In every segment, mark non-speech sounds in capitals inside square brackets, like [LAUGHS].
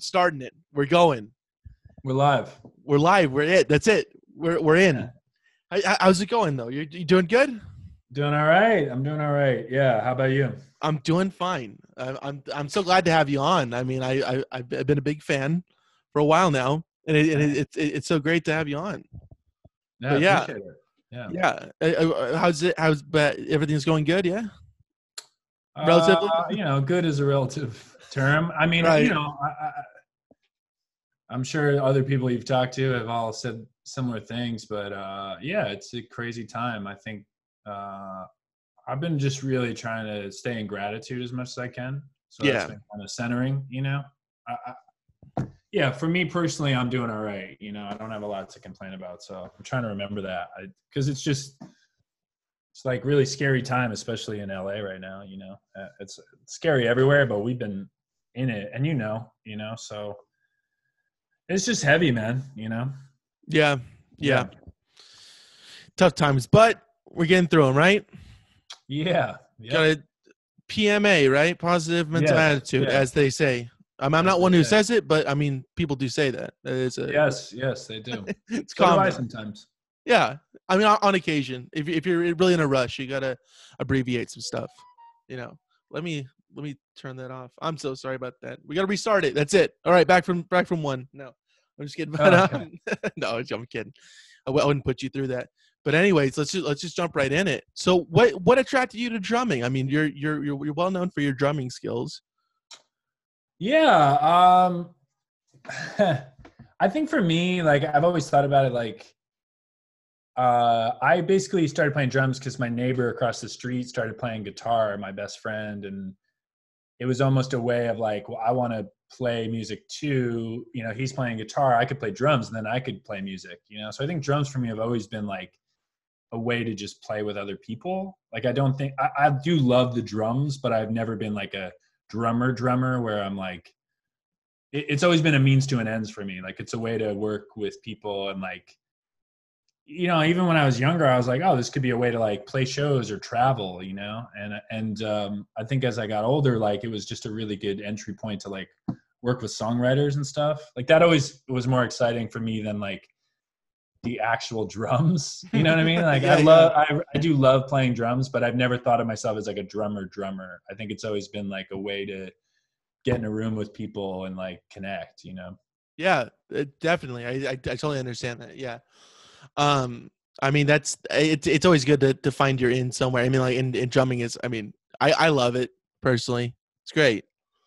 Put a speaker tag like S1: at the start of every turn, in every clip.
S1: starting it. We're going.
S2: We're live.
S1: We're live. We're it. That's it. We're we're in. How, how's it going though? You're you doing good?
S2: Doing all right. I'm doing all right. Yeah. How about you?
S1: I'm doing fine. I, I'm I'm so glad to have you on. I mean, I, I I've been a big fan for a while now, and, it, and it, it's it's so great to have you on.
S2: Yeah.
S1: yeah.
S2: Yeah.
S1: Yeah. Uh, uh, how's it? How's but everything's going good? Yeah. Relatively.
S2: Uh, you know, good is a relative term. I mean,
S1: Right.
S2: you know, I, I, I'm sure other people you've talked to have all said similar things, but uh, yeah, it's a crazy time. I think uh, I've been just really trying to stay in gratitude as much as I can. So
S1: Yeah.
S2: that's been kind of centering, you know. I, I, yeah, for me personally, I'm doing all right. You know, I don't have a lot to complain about, so I'm trying to remember that because it's just it's like really scary time, especially in LA right now. You know, uh, it's, it's scary everywhere, but we've been in it, and you know, you know, so it's just heavy, man. You know,
S1: Yeah. Yeah. Tough times, but we're getting through them, right?
S2: yeah, yeah.
S1: Got a PMA, right? Positive mental attitude, as they say. I'm, I'm not one who says it, but I mean, people do say that. It's a,
S2: Yes, yes, they do. [LAUGHS]
S1: it's
S2: So
S1: common.
S2: sometimes.
S1: Yeah, I mean, on, on occasion, if if you're really in a rush, you gotta abbreviate some stuff. You know, let me let me turn that off. I'm so sorry about that. We gotta restart it. That's it. All right, back from back from one. No, I'm just kidding. [LAUGHS] But,
S2: Oh,
S1: um, [LAUGHS] no, I'm kidding. I wouldn't put you through that. But anyways, let's just let's just jump right in it. So, what what attracted you to drumming? I mean, you're you're you're, you're well known for your drumming skills.
S2: Yeah. Um [LAUGHS] I think for me, like I've always thought about it like uh I basically started playing drums because my neighbor across the street started playing guitar, my best friend, and it was almost a way of like, well, I want to play music too. You know, he's playing guitar, I could play drums, and then I could play music, you know. So I think drums for me have always been like a way to just play with other people. Like I don't think I, I do love the drums, but I've never been like a drummer drummer where I'm like it, it's always been a means to an ends for me. Like it's a way to work with people and like you know, even when I was younger, I was like, oh, this could be a way to like play shows or travel, you know? And and um I think as I got older, like it was just a really good entry point to like work with songwriters and stuff. Like that always was more exciting for me than like the actual [LAUGHS] drums. You know what I mean? Like
S1: Yeah,
S2: I
S1: yeah.
S2: love I I do love playing drums, but I've never thought of myself as like a drummer drummer. I think it's always been like a way to get in a room with people and like connect, you know.
S1: Yeah, definitely. I, I I totally understand that. Yeah. Um, I mean, that's it's it's always good to to find your in somewhere. I mean, like in, in drumming is. I mean, I I love it personally. It's great.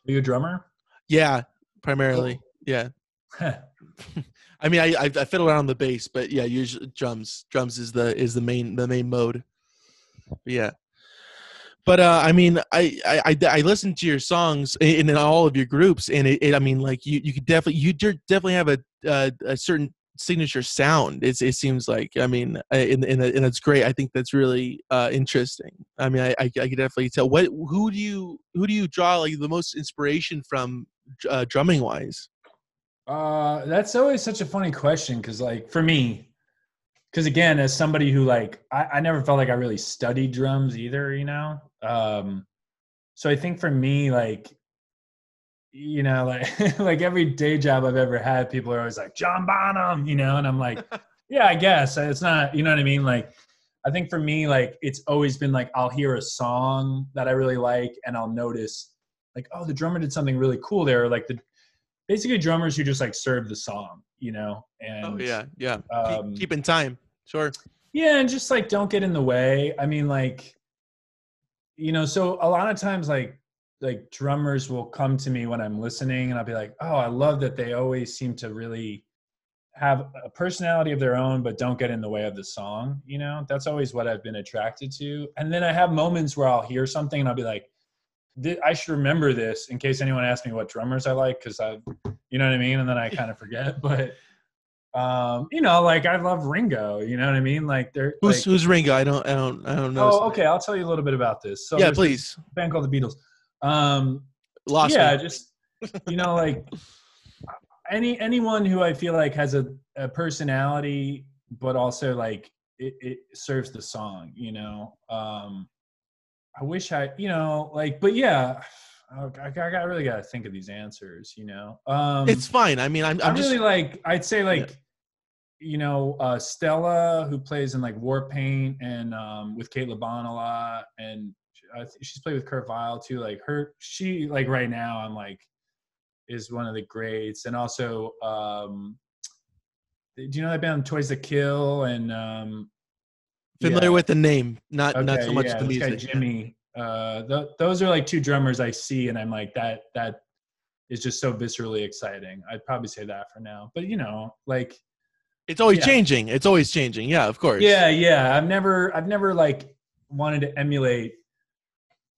S2: Are you a drummer?
S1: Yeah, primarily. Yeah. [LAUGHS] I mean, I, I I fiddle around the bass, but yeah, usually drums. Drums is the is the main the main mode. But yeah. But uh, I mean, I, I I I listened to your songs in, in all of your groups, and it, it I mean, like you you could definitely you definitely have a uh, a certain signature sound. It's, it seems like I mean, uh, and and and it's great. I think that's really uh, interesting. I mean, I, I I could definitely tell. What who do you who do you draw like the most inspiration from, uh, drumming wise?
S2: Uh, that's always such a funny question because, like, for me, because again, as somebody who like, I, I never felt like I really studied drums either, you know. Um, so I think for me, like, you know, like, [LAUGHS] like every day job I've ever had, people are always like John Bonham, you know, and I'm like, [LAUGHS] yeah, I guess it's not, you know what I mean, like. I think for me, like it's always been like I'll hear a song that I really like, and I'll notice like, oh, the drummer did something really cool there. Like the basically drummers who just like serve the song, you know. And
S1: Oh yeah, yeah.
S2: um,
S1: keep, keep in time. Sure.
S2: yeah, and just like don't get in the way. I mean, like, you know, so a lot of times, like, like drummers will come to me when I'm listening, and I'll be like, oh, I love that they always seem to really have a personality of their own, but don't get in the way of the song. You know, that's always what I've been attracted to. And then I have moments where I'll hear something and I'll be like, "Thi- I should remember this in case anyone asks me what drummers I like, because I, you know what I mean. And then I kind of forget, [LAUGHS] but. Um, you know, like I love Ringo. You know what I mean? Like they're
S1: Who's
S2: like,
S1: who's Ringo? I don't I don't I don't know.
S2: Oh, okay. I'll tell you a little bit about this. So
S1: yeah, please.
S2: band called the Beatles. Um,
S1: Lost
S2: yeah,
S1: me.
S2: just you know, like any anyone who I feel like has a, a personality, but also like it, it serves the song. You know, um, I wish I, you know, like, but yeah, oh, I, I really got to think of these answers. You know, um,
S1: it's fine. I mean, I'm, I'm
S2: I
S1: just
S2: really like. I'd say like,
S1: Yeah.
S2: you know, uh, Stella, who plays in like Warpaint and um, with Cate Le Bon a lot, and I th- she's played with Kurt Vile too. Like her, she like right now, I'm like, is one of the greats, and also, um, do you know that band Toys That Kill and um,
S1: familiar
S2: yeah.
S1: with the name, not not so much
S2: yeah,
S1: the music.
S2: Jimmy. Uh, th- those are like two drummers I see, and I'm like that. That is just so viscerally exciting. I'd probably say that for now. But you know, like
S1: It's always
S2: Yeah.
S1: changing. It's always changing. Yeah, of course.
S2: yeah, yeah. I've never, I've never like wanted to emulate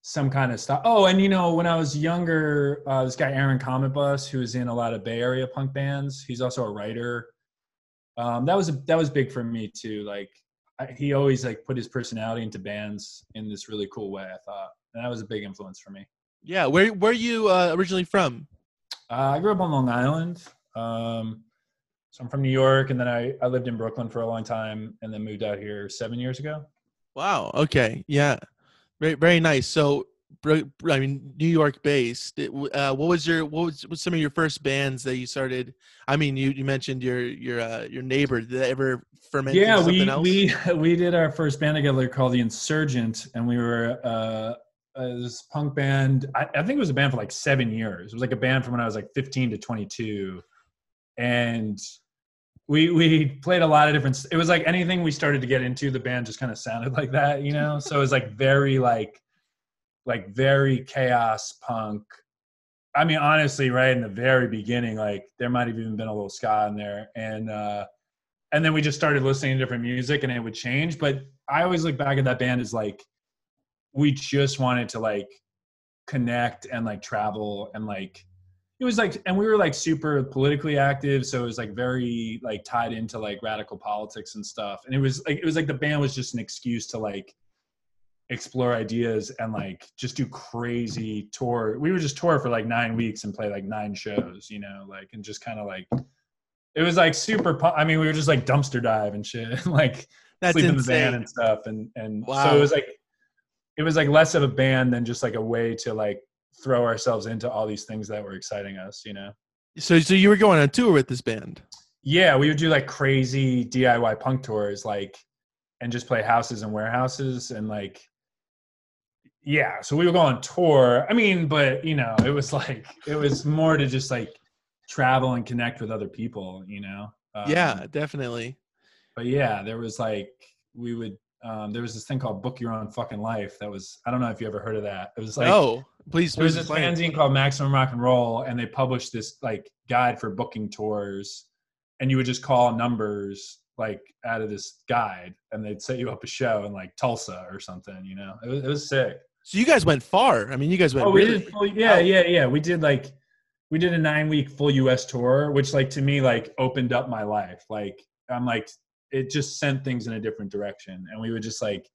S2: some kind of stuff. Oh, and you know, when I was younger, uh, this guy Aaron Cometbus, who was in a lot of Bay Area punk bands, he's also a writer. Um, that was a, that was big for me too. Like I, he always like put his personality into bands in this really cool way. I thought, and that was a big influence for me.
S1: Yeah. Where where are you uh, originally from?
S2: Uh, I grew up on Long Island. Um, so I'm from New York, and then I, I lived in Brooklyn for a long time, and then moved out here seven years ago.
S1: Wow. Okay. Yeah. Very very nice. So, I mean, New York based. It Uh, what was your what was, what some of your first bands that you started? I mean, you, you mentioned your your uh, your neighbor. Did that ever ferment?
S2: yeah we
S1: else?
S2: we [LAUGHS] we did our first band together called the insurgent and we were uh uh, this punk band I, I think it was a band for like seven years it was like a band from when i was like 15 to 22 and we we played a lot of different it was like anything we started to get into the band just kind of sounded like that you know so it was like very like like very chaos punk. I mean honestly right in the very beginning like there might have even been a little ska in there. And uh and then we just started listening to different music and it would change. But i always look back at that band as like we just wanted to like connect and like travel and like it was like and we were like super politically active. So it was like very like tied into like radical politics and stuff. And it was like it was like the band was just an excuse to like explore ideas and like just do crazy tour. We would just tour for like nine weeks and play like nine shows you know like and just kind of like it was like super i mean we were just like dumpster dive and shit [LAUGHS] like
S1: That's
S2: sleep in the van and stuff and and so it was like it was like less of a band than just like a way to like throw ourselves into all these things that were exciting us you know?
S1: So so you were going on tour with this band.
S2: yeah we would do like crazy diy punk tours like and just play houses and warehouses and like yeah so we would go on tour i mean but you know it was [LAUGHS] like it was more to just like travel and connect with other people you know Um,
S1: yeah, definitely.
S2: but yeah, there was like we would um there was this thing called Book Your Own Fucking Life that was I don't know if you ever heard of that. It was like
S1: oh, please,
S2: there was this fanzine called Maximum Rock and Roll and they published this like guide for booking tours and you would just call numbers like out of this guide and they'd set you up a show in like Tulsa or something, you know. It was, it was sick.
S1: So you guys went far. I mean, you guys went
S2: Oh, we
S1: really.
S2: did full, yeah,
S1: out.
S2: yeah, yeah. We did like we did a nine week full US tour, which like to me like opened up my life. Like I'm like it just sent things in a different direction. And we would just like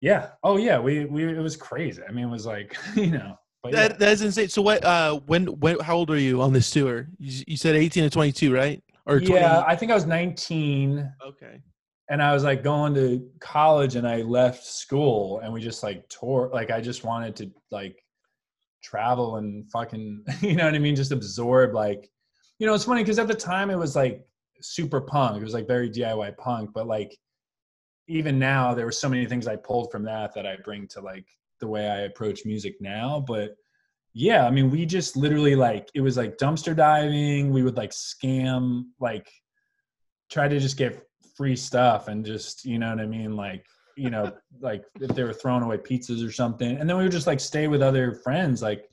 S2: yeah. Oh yeah, we we it was crazy. I mean it was like, [LAUGHS] you know, but yeah.
S1: That that's insane. So what? Uh, when when? How old are you on this tour? You, you said eighteen to twenty two, right? Or 20,
S2: yeah, I think I was 19
S1: Okay.
S2: And I was like going to college and I left school and we just like tour like I just wanted to like travel and fucking [LAUGHS] you know what I mean? Just absorb like you know it's funny because at the time it was like super punk. It was like very DIY punk but like even now there were so many things I pulled from that that I bring to like the way I approach music now. But yeah I mean we just literally like it was like dumpster diving. We would like scam like try to just get free stuff and just you know what I mean? Like you know [LAUGHS] like if they were throwing away pizzas or something. And then we would just like stay with other friends like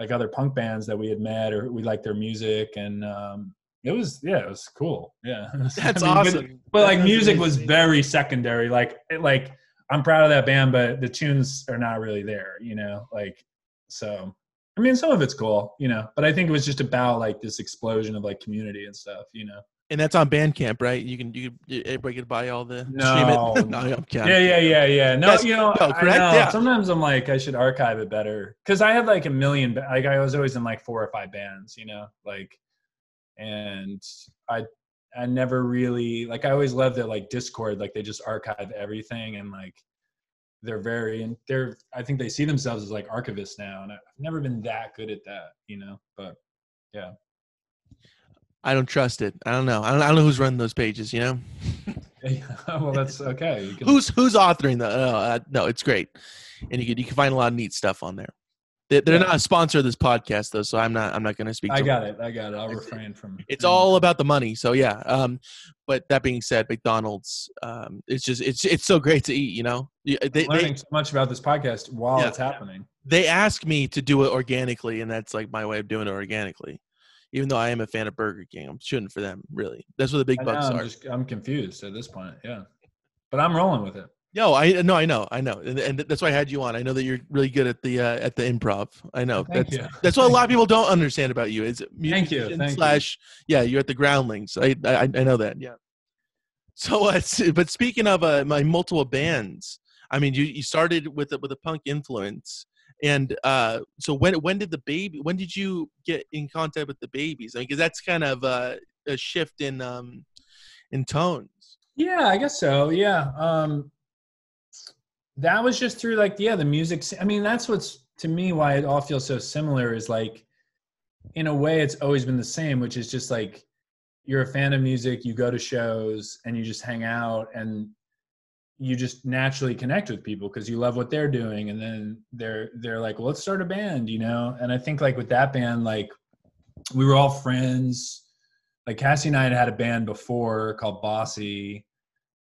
S2: like other punk bands that we had met or we liked their music. And um it was yeah it was cool. Yeah. [LAUGHS]
S1: That's
S2: I mean, but-
S1: awesome.
S2: but, like
S1: That's
S2: music was very secondary. Like it, like i'm proud of that band but the tunes are not really there you know? Like so i mean some of it's cool you know? But i think it was just about like this explosion of like community and stuff you know
S1: And that's on Bandcamp, right? You can you everybody can buy all the
S2: No,
S1: stream it. no, [LAUGHS] kidding.
S2: Yeah, yeah, yeah, yeah. No,
S1: That's-
S2: you know,
S1: no, correct?
S2: know.
S1: Yeah.
S2: Sometimes I'm like, I should archive it better because I had like a million. Like I was always in like four or five bands, you know, like, and I, I never really like. I always loved that like Dischord, like they just archive everything and like, they're very and they're I think they see themselves as like archivists now, and I've never been that good at that, you know. But yeah,
S1: I don't trust it. I don't know. I don't, I don't know who's running those pages. You know. [LAUGHS]
S2: well, that's okay.
S1: Can... Who's who's authoring the? No, uh, no, it's great, and you can you can find a lot of neat stuff on there. They, they're yeah. not a sponsor of this podcast though, so I'm not. I'm not going to speak.
S2: I got them. it. I got it. I'll refrain from.
S1: It's all about the money. So yeah. Um, but that being said, McDonald's. Um, it's just it's it's so great to eat. You know,
S2: they, I'm learning they, so much about this podcast while yeah, it's happening.
S1: They ask me to do it organically, and that's like my way of doing it organically. Even though I am a fan of Burger King, I'm shooting for them. Really, that's what the big bucks
S2: I'm
S1: are.
S2: Just, I'm confused at this point. Yeah, but I'm rolling with it.
S1: No, I no, I know, I know, and, and, that's why I had you on. I know that you're really good at the uh, at the improv. I know
S2: Thank
S1: that's
S2: you.
S1: that's what a lot of people don't understand about you. Is
S2: Thank you. Thank
S1: slash
S2: you.
S1: yeah, you're at the Groundlings. I I, I know that. Yeah. So, uh, [LAUGHS] but speaking of uh, my multiple bands, I mean, you you started with a, with a punk influence, and uh, so when when did the baby? When did you get in contact with the Babies? I mean, because that's kind of uh, a shift in um in tones.
S2: Yeah, I guess so. Yeah. Um, that was just through like yeah the music i mean that's what's to me why it all feels so similar is like in a way it's always been the same which is just like you're a fan of music you go to shows and you just hang out and you just naturally connect with people because you love what they're doing and then they're they're like well let's start a band you know and i think like with that band like we were all friends like cassie and i had had a band before called bossy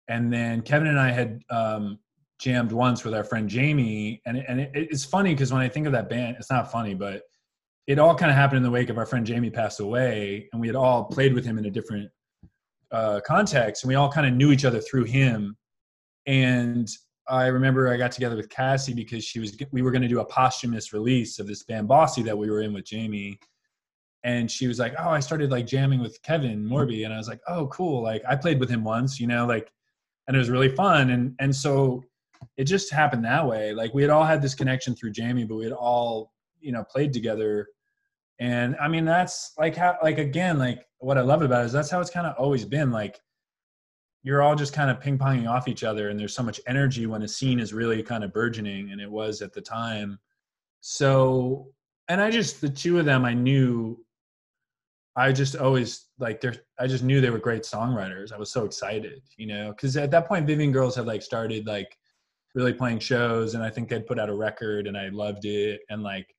S2: and then kevin and i had um jammed once with our friend Jamie, and and it, it's funny because when I think of that band, it's not funny, but it all kind of happened in the wake of our friend Jamie passed away, and we had all played with him in a different uh, context, and we all kind of knew each other through him. And I remember I got together with Cassie because she was we were going to do a posthumous release of this band Bossy that we were in with Jamie. And she was like, "Oh, I started like jamming with Kevin Morby," and I was like, "Oh, cool! Like I played with him once, you know, like, and it was really fun." And and so it just happened that way. Like we had all had this connection through Jamie, but we had all, you know, played together. And I mean, that's like how, like, again, like what I love about it is that's how it's kind of always been. Like you're all just kind of ping ponging off each other. And there's so much energy when a scene is really kind of burgeoning. And it was at the time. So, and I just, the two of them, I knew, I just always like, they're, I just knew they were great songwriters. I was so excited, you know, because at that point, Vivian Girls had like started like, really playing shows and I think they'd put out a record and I loved it. And like,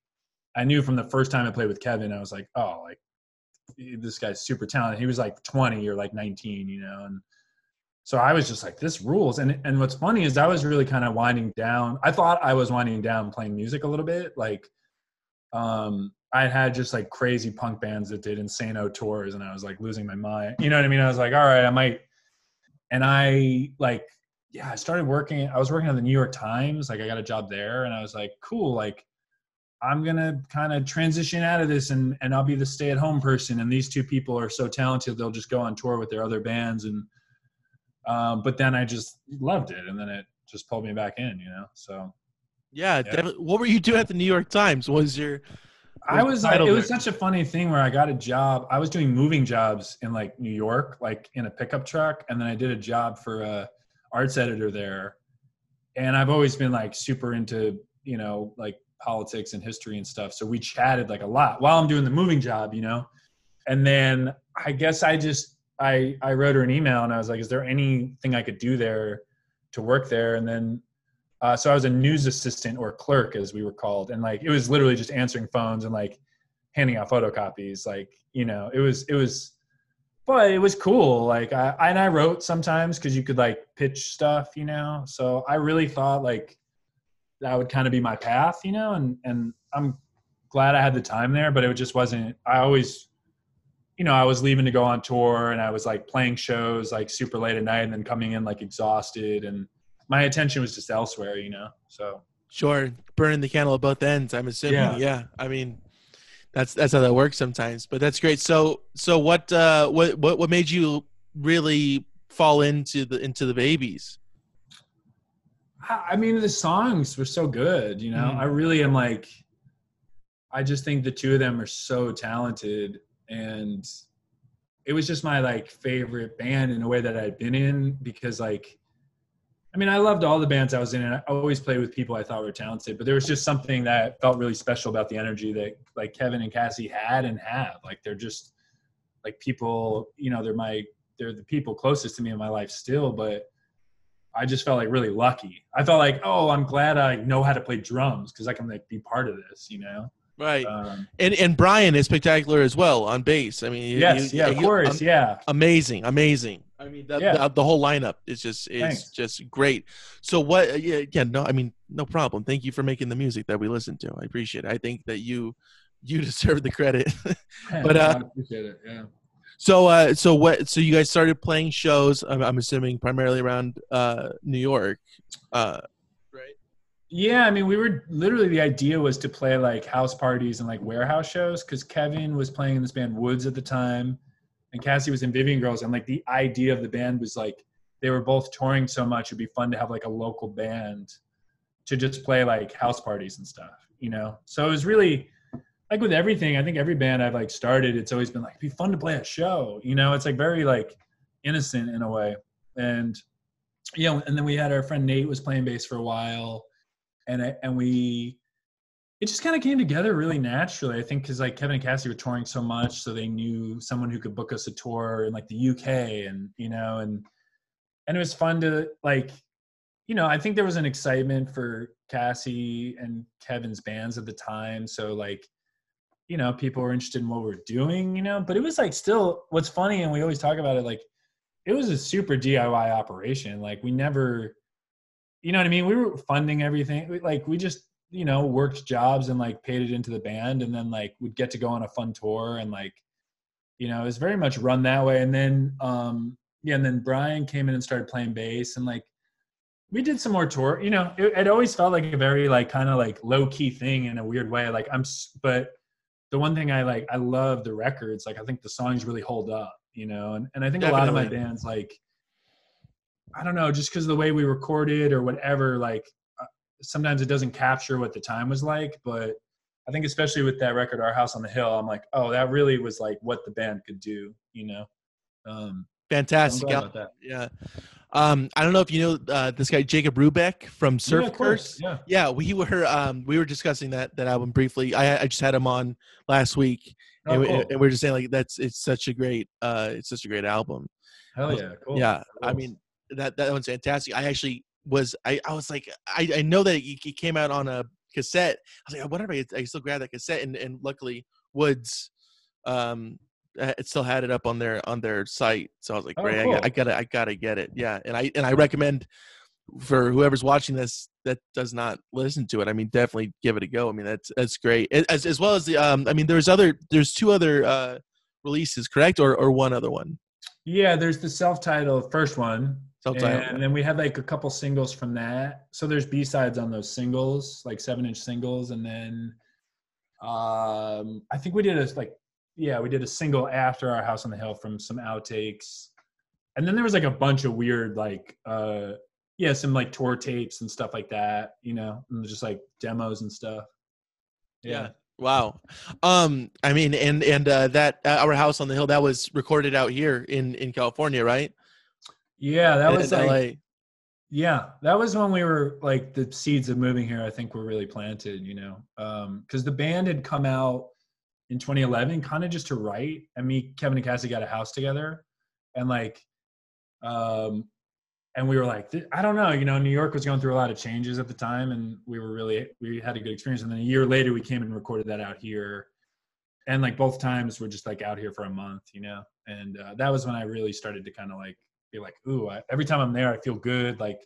S2: I knew from the first time I played with Kevin, I was like, oh, like this guy's super talented. He was like 20 or like 19, you know? And so I was just like, this rules. And, and what's funny is I was really kind of winding down. I thought I was winding down playing music a little bit. Like, um, I had just like crazy punk bands that did Insano tours and I was like losing my mind. You know what I mean? I was like, all right, I might. And I like yeah, I started working. I was working on the New York Times. Like I got a job there, and I was like, cool. Like I'm gonna kind of transition out of this, and and I'll be the stay-at-home person. And these two people are so talented; they'll just go on tour with their other bands. And um, but then I just loved it, and then it just pulled me back in. You know, so
S1: yeah, yeah. What were you doing at the New York Times? Was your
S2: I was like, it was such a funny thing where I got a job. I was doing moving jobs in like New York, like in a pickup truck, and then I did a job for a arts editor there and i've always been like super into you know like politics and history and stuff so we chatted like a lot while i'm doing the moving job you know and then i guess i just i i wrote her an email and i was like is there anything i could do there to work there and then uh, so i was a news assistant or clerk as we were called and like it was literally just answering phones and like handing out photocopies like you know it was it was but it was cool. Like I and I wrote sometimes because you could like pitch stuff, you know. So I really thought like that would kind of be my path, you know. And and I'm glad I had the time there, but it just wasn't. I always, you know, I was leaving to go on tour, and I was like playing shows like super late at night, and then coming in like exhausted, and my attention was just elsewhere, you know. So
S1: sure, burning the candle at both ends. I'm assuming. Yeah. yeah. I mean, that's that's how that works sometimes. But that's great. So so what uh what what what made you really fall into the into the babies?
S2: I mean, the songs were so good. You know, mm. I really am like. I just think the two of them are so talented, and it was just my like favorite band in a way that I'd been in because like I mean, I loved all the bands I was in, and I always played with people I thought were talented. But there was just something that felt really special about the energy that like Kevin and Cassie had and have. Like they're just like people, you know, they're my they're the people closest to me in my life still. But I just felt like really lucky. I felt like, oh, I'm glad I know how to play drums because I can like be part of this, you know.
S1: Right. Um, and and Brian is spectacular as well on bass. I mean,
S2: yes, yeah, of course, um, yeah.
S1: Amazing, amazing. I mean, the, yeah. the, the, whole lineup is just is Thanks. just great. So what? Uh, yeah, yeah, no, I mean, no problem. Thank you for making the music that we listen to. I appreciate it. I think that you you [LAUGHS] deserve the credit. but uh, I appreciate it. Yeah. So uh, so what? So you guys started playing shows. I'm, I'm assuming primarily around uh, New York. Uh,
S2: yeah, I mean, we were literally the idea was to play like house parties and like warehouse shows because Kevin was playing in this band Woods at the time, and Cassie was in Vivian Girls, and like the idea of the band was like they were both touring so much, it'd be fun to have like a local band to just play like house parties and stuff, you know. So it was really like with everything. I think every band I've like started, it's always been like it'd be fun to play a show, you know. It's like very like innocent in a way, and yeah. You know, and then we had our friend Nate was playing bass for a while and and we it just kind of came together really naturally. I think because like Kevin and Cassie were touring so much, so they knew someone who could book us a tour in like the UK, and you know, and and it was fun to like, you know, I think there was an excitement for Cassie and Kevin's bands at the time, so like, you know, people were interested in what we are doing, you know, but it was like still what's funny, and we always talk about it, like, it was a super DIY operation. Like we never you know what I mean? We were funding everything. Like we just, you know, worked jobs and like paid it into the band and then like would get to go on a fun tour and like, you know, it was very much run that way. And then, um, yeah, and then Brian came in and started playing bass and like we did some more tour, you know, it, it always felt like a very like kind of like low key thing in a weird way. Like I'm, but the one thing I like, I love the records. Like I think the songs really hold up, you know, and, and I think Definitely. a lot of my bands like, I don't know, just because of the way we recorded or whatever, like uh, sometimes it doesn't capture what the time was like. But I think especially with that record, Our House on the Hill, I'm like, oh, that really was like what the band could do, you know? Um,
S1: Fantastic. Yeah. yeah. Um, I don't know if you know uh, this guy Jacob Rubeck from Surf yeah, Curse. Yeah, yeah, we were um, we were discussing that that album briefly. I, I just had him on last week, oh, and, cool. we, and, we, are just saying like that's it's such a great uh, it's such a great album.
S2: Hell yeah, cool.
S1: Yeah, I mean that that one's fantastic. I actually was I, I was like I, I know that it, came out on a cassette. I was like I wonder if I, I still grab that cassette and and luckily Woods um it still had it up on their on their site. So I was like, oh, great, cool. I, I, gotta I gotta get it. Yeah, and I and I recommend for whoever's watching this that does not listen to it. I mean, definitely give it a go. I mean, that's that's great. As as well as the um, I mean, there's other there's two other uh releases, correct, or or one other one.
S2: Yeah, there's the self-titled first one, Self-titled. And then we had like a couple singles from that. So there's B sides on those singles, like seven inch singles, and then um, I think we did a like yeah, we did a single after our house on the hill from some outtakes. And then there was like a bunch of weird like uh yeah, some like tour tapes and stuff like that, you know, and just like demos and stuff.
S1: Yeah. yeah. Wow. Um I mean and and uh that uh, our house on the hill that was recorded out here in in California, right?
S2: Yeah, that was like, LA. Yeah, that was when we were like the seeds of moving here. I think were really planted. You know, because um, the band had come out in 2011, kind of just to write. And me, Kevin, and Cassie got a house together, and like, um, and we were like, I don't know. You know, New York was going through a lot of changes at the time, and we were really we had a good experience. And then a year later, we came and recorded that out here. And like both times, we're just like out here for a month, you know. And uh, that was when I really started to kind of like be like, ooh, I, every time I'm there, I feel good. Like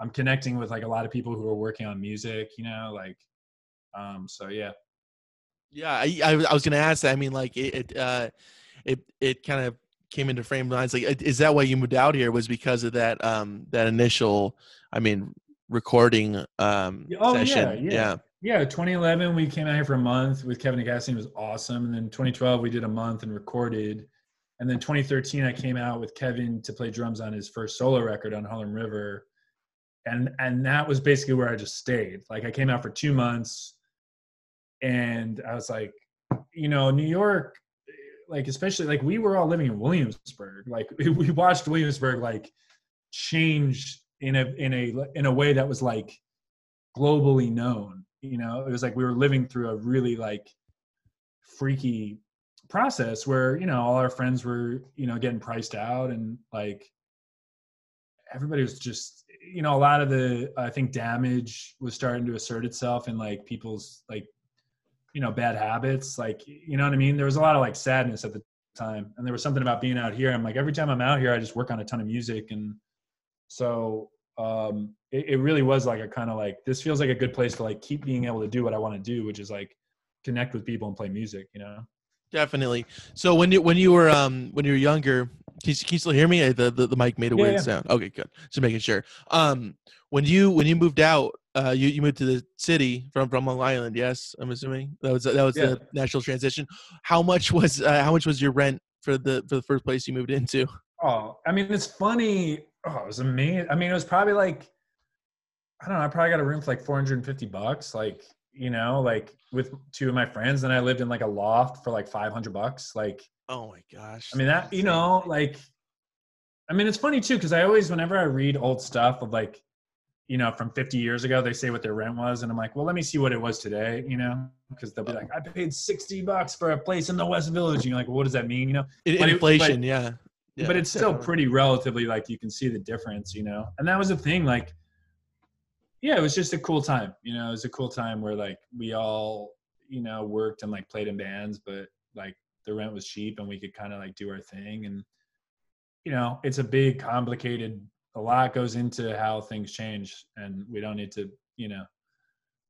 S2: I'm connecting with like a lot of people who are working on music, you know, like, um, so yeah.
S1: Yeah. I, I, I was going to ask that. I mean, like it, it, uh, it, it kind of came into frame lines. Like, is that why you moved out here was because of that, um, that initial, I mean, recording, um, oh, session.
S2: Yeah, yeah. yeah. 2011, we came out here for a month with Kevin and. It was awesome. And then 2012, we did a month and recorded and then 2013 i came out with kevin to play drums on his first solo record on harlem river. And and that was basically where i just stayed. Like i came out for two months and i was like you know new york like especially like we were all living in williamsburg. Like [LAUGHS] we watched williamsburg like change in a in a in a way that was like globally known you know? It was like we were living through a really like freaky process where you know all our friends were you know getting priced out and like everybody was just you know a lot of the i think damage was starting to assert itself in like people's like you know bad habits like you know what i mean? There was a lot of like sadness at the time and there was something about being out here i'm like every time i'm out here i just work on a ton of music and so um it, it really was like a kind of like this feels like a good place to like keep being able to do what i want to do which is like connect with people and play music you know
S1: definitely so when you when you were um when you were younger can you, can you still hear me the, the, the mic made a
S2: Yeah,
S1: weird
S2: yeah.
S1: sound okay good just making sure um when you when you moved out uh you, you moved to the city from from long island yes i'm assuming that was that was
S2: Yeah.
S1: the national transition how much was uh, how much was your rent for the for the first place you moved into
S2: Oh, I mean, it's funny. Oh, it was amazing. I mean, it was probably like, I don't know. I probably got a room for like 450 bucks. Like, you know, like with two of my friends. And I lived in like a loft for like 500 bucks. Like,
S1: oh my gosh
S2: I mean, that, you know, like, I mean, it's funny too, because I always, whenever I read old stuff of like, you know, from 50 years ago, they say what their rent was. And I'm like, well, let me see what it was today, you know, because they'll be like, I paid 60 bucks for a place in the West Village. And you're like, well, what does that mean? You know, but it-
S1: inflation yeah. yeah
S2: but it's still pretty relatively like you can see the difference, you know. And that was the thing, like, yeah, it was just a cool time, you know. It was a cool time where like we all, you know, worked and like played in bands, but like the rent was cheap and we could kind of like do our thing. And you know, it's a big, complicated. A lot goes into how things change, and we don't need to, you know,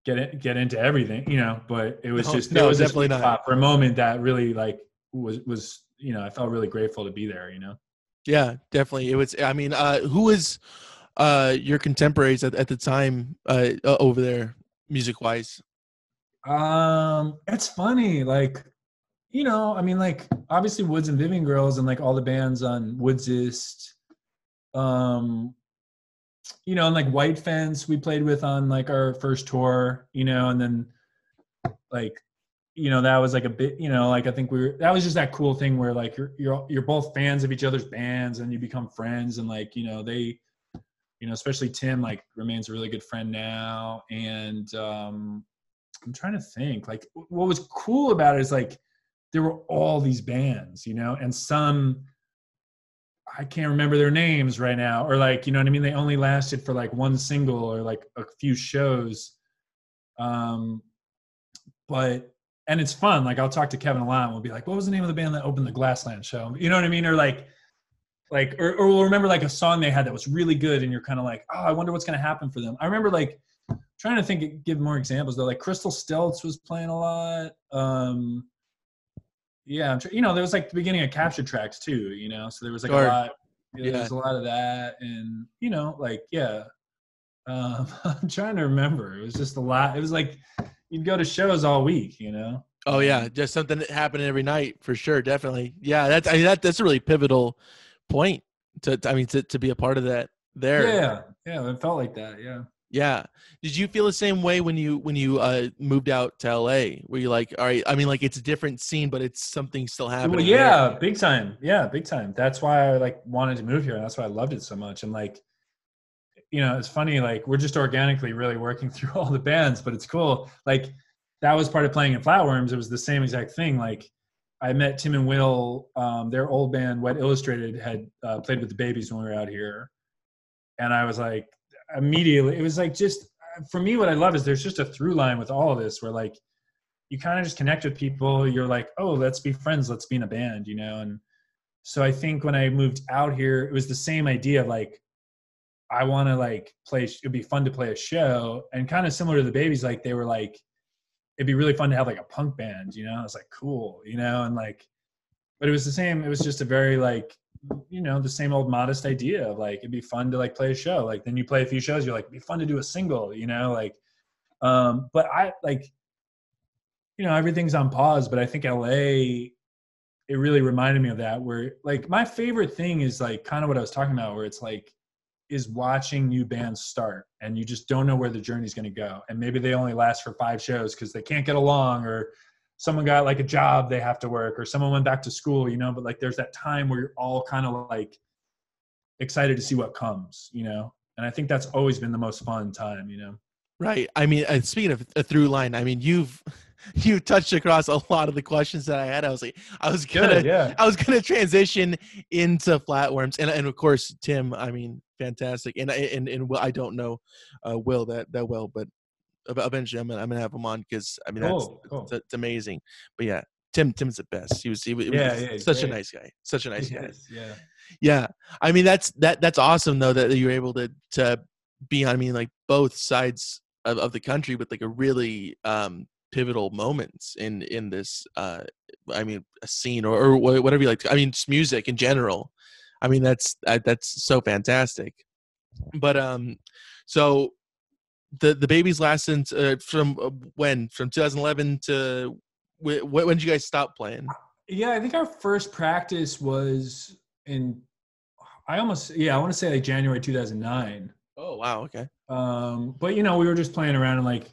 S2: get it, get into everything, you know. But it was
S1: No,
S2: just
S1: no,
S2: it was
S1: definitely not.
S2: for a moment that really like was was you know I felt really grateful to be there, you know.
S1: Yeah, definitely. It was. I mean, uh, who was uh, your contemporaries at, at the time uh, over there, music wise?
S2: Um, it's funny, like, you know, I mean, like, obviously Woods and Vivian Girls and like all the bands on Woodsist, um, you know, and like White Fence we played with on like our first tour, you know, and then like, you know, that was like a bit, you know, like I think we were that was just that cool thing where like you're you're you're both fans of each other's bands and you become friends and like, you know, they you know, especially Tim like remains a really good friend now and um I'm trying to think. Like, what was cool about it is like there were all these bands, you know, and some I can't remember their names right now, or like, you know what I mean? They only lasted for like one single or like a few shows. Um, but and it's fun. Like, I'll talk to Kevin a lot. And we'll be like, "What was the name of the band that opened the Glassland show?" You know what I mean? Or like, like, or, or we'll remember like a song they had that was really good, and you're kind of like, "Oh, I wonder what's gonna happen for them." I remember like trying to think give more examples though like crystal stilts was playing a lot um yeah I'm tr- you know there was like the beginning of captured tracks too you know so there was like
S1: Sure.
S2: a lot yeah,
S1: Yeah.
S2: there was a lot of that and you know like yeah um [LAUGHS] i'm trying to remember it was just a lot it was like you'd go to shows all week you know
S1: Oh yeah, just something that happened every night for sure. Definitely. Yeah, that's I mean that that's a really pivotal point to I mean to, to be a part of that there.
S2: yeah yeah it felt like that yeah
S1: Yeah. Did you feel the same way when you when you uh moved out to LA? Were you like, all right, I mean like it's a different scene, but it's something still happening.
S2: Well,
S1: there.
S2: yeah, big time. Yeah, big time. That's why I like wanted to move here, and that's why I loved it so much. And like, you know, it's funny. Like, we're just organically really working [LAUGHS] through all the bands, but it's cool. Like, that was part of playing in Flatworms. It was the same exact thing. Like, I met Tim and Will. Um, their old band, Wet Illustrated, had uh, played with the Babies when we were out here, and I was like, immediately, it was like just for me. What I love is there's just a through line with all of this, where like you kind of just connect with people. You're like, oh, let's be friends. Let's be in a band, you know. And so I think when I moved out here, it was the same idea. Like, I want to like play. It'd be fun to play a show, and kind of similar to the babies. Like they were like, it'd be really fun to have like a punk band, you know. I was like, cool, you know, and like, but it was the same. It was just a very like, you know, the same old modest idea of like it'd be fun to like play a show. Like then you play a few shows, you're like, it'd be fun to do a single, you know, like. Um, but I like you know everything's on pause but i think la it really reminded me of that where like my favorite thing is like kind of what i was talking about where it's like is watching new bands start and you just don't know where the journey's going to go and maybe they only last for five shows because they can't get along or someone got like a job they have to work or someone went back to school you know but like there's that time where you're all kind of like excited to see what comes you know and I think that's always been the most fun time, you know.
S1: Right. I mean, uh, speaking of a through line, I mean, you've [LAUGHS] you touched across a lot of the questions that I had. I was like, I was gonna, Good, yeah. I was gonna transition into flatworms, and and of course, Tim. I mean, fantastic, and and and I don't know uh, Will that that well, but eventually I'm gonna, I'm gonna have him on because I mean that's, cool, cool. that's, amazing. But yeah, Tim Tim's the best. He was he was, yeah, yeah, such great. a nice guy. Such a [LAUGHS] nice guy.
S2: yeah.
S1: Yeah. I mean that's that that's awesome though that you were able to to be on I mean like both sides of, of the country with like a really um pivotal moments in in this uh I mean a scene or, or whatever you like I mean just music in general. I mean that's that's so fantastic. But um so the the babies last since uh, from uh, when from 2011 to when, when did you guys stop playing?
S2: Yeah, I think our first practice was in I almost yeah, I want to say like January 2009.
S1: Oh wow, okay.
S2: Um, but you know, we were just playing around and like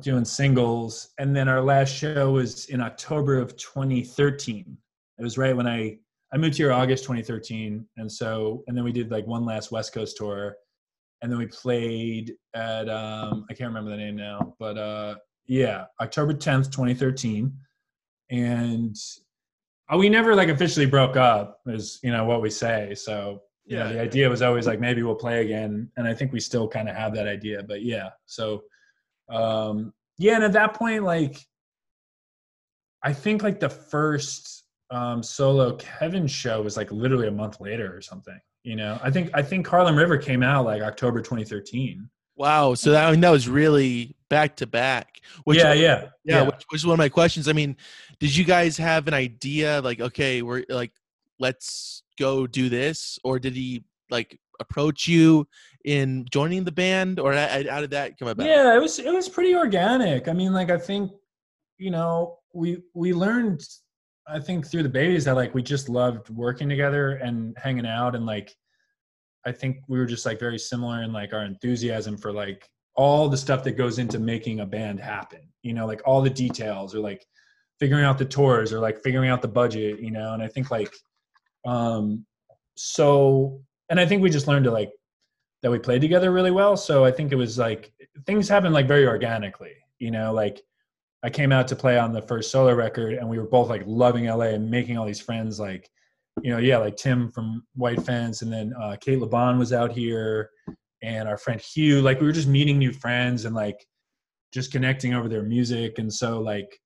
S2: doing singles, and then our last show was in October of 2013. It was right when I I moved here August 2013, and so and then we did like one last West Coast tour, and then we played at um, I can't remember the name now, but uh, yeah, October 10th, 2013, and uh, we never like officially broke up, is you know what we say. So yeah, know, the idea was always like maybe we'll play again, and I think we still kind of have that idea. But yeah, so um, yeah, and at that point, like I think like the first um, solo Kevin show was like literally a month later or something. You know, I think I think Harlem River came out like October 2013.
S1: Wow. So that, I mean, that was really back to back.
S2: Which, yeah, yeah,
S1: yeah. Which, which is one of my questions. I mean, did you guys have an idea like, okay, we're like, let's go do this, or did he like approach you in joining the band, or how did that come about?
S2: Yeah, it was it was pretty organic. I mean, like I think, you know, we we learned, I think through the babies that like we just loved working together and hanging out and like I think we were just like very similar in like our enthusiasm for like all the stuff that goes into making a band happen. You know, like all the details or like figuring out the tours or like figuring out the budget, you know, and I think like um so and I think we just learned to like that we played together really well. So I think it was like things happened like very organically, you know, like I came out to play on the first solo record and we were both like loving LA and making all these friends like you know, yeah, like Tim from White Fence, and then uh, Cate Le Bon was out here, and our friend Hugh. Like we were just meeting new friends and like just connecting over their music, and so like,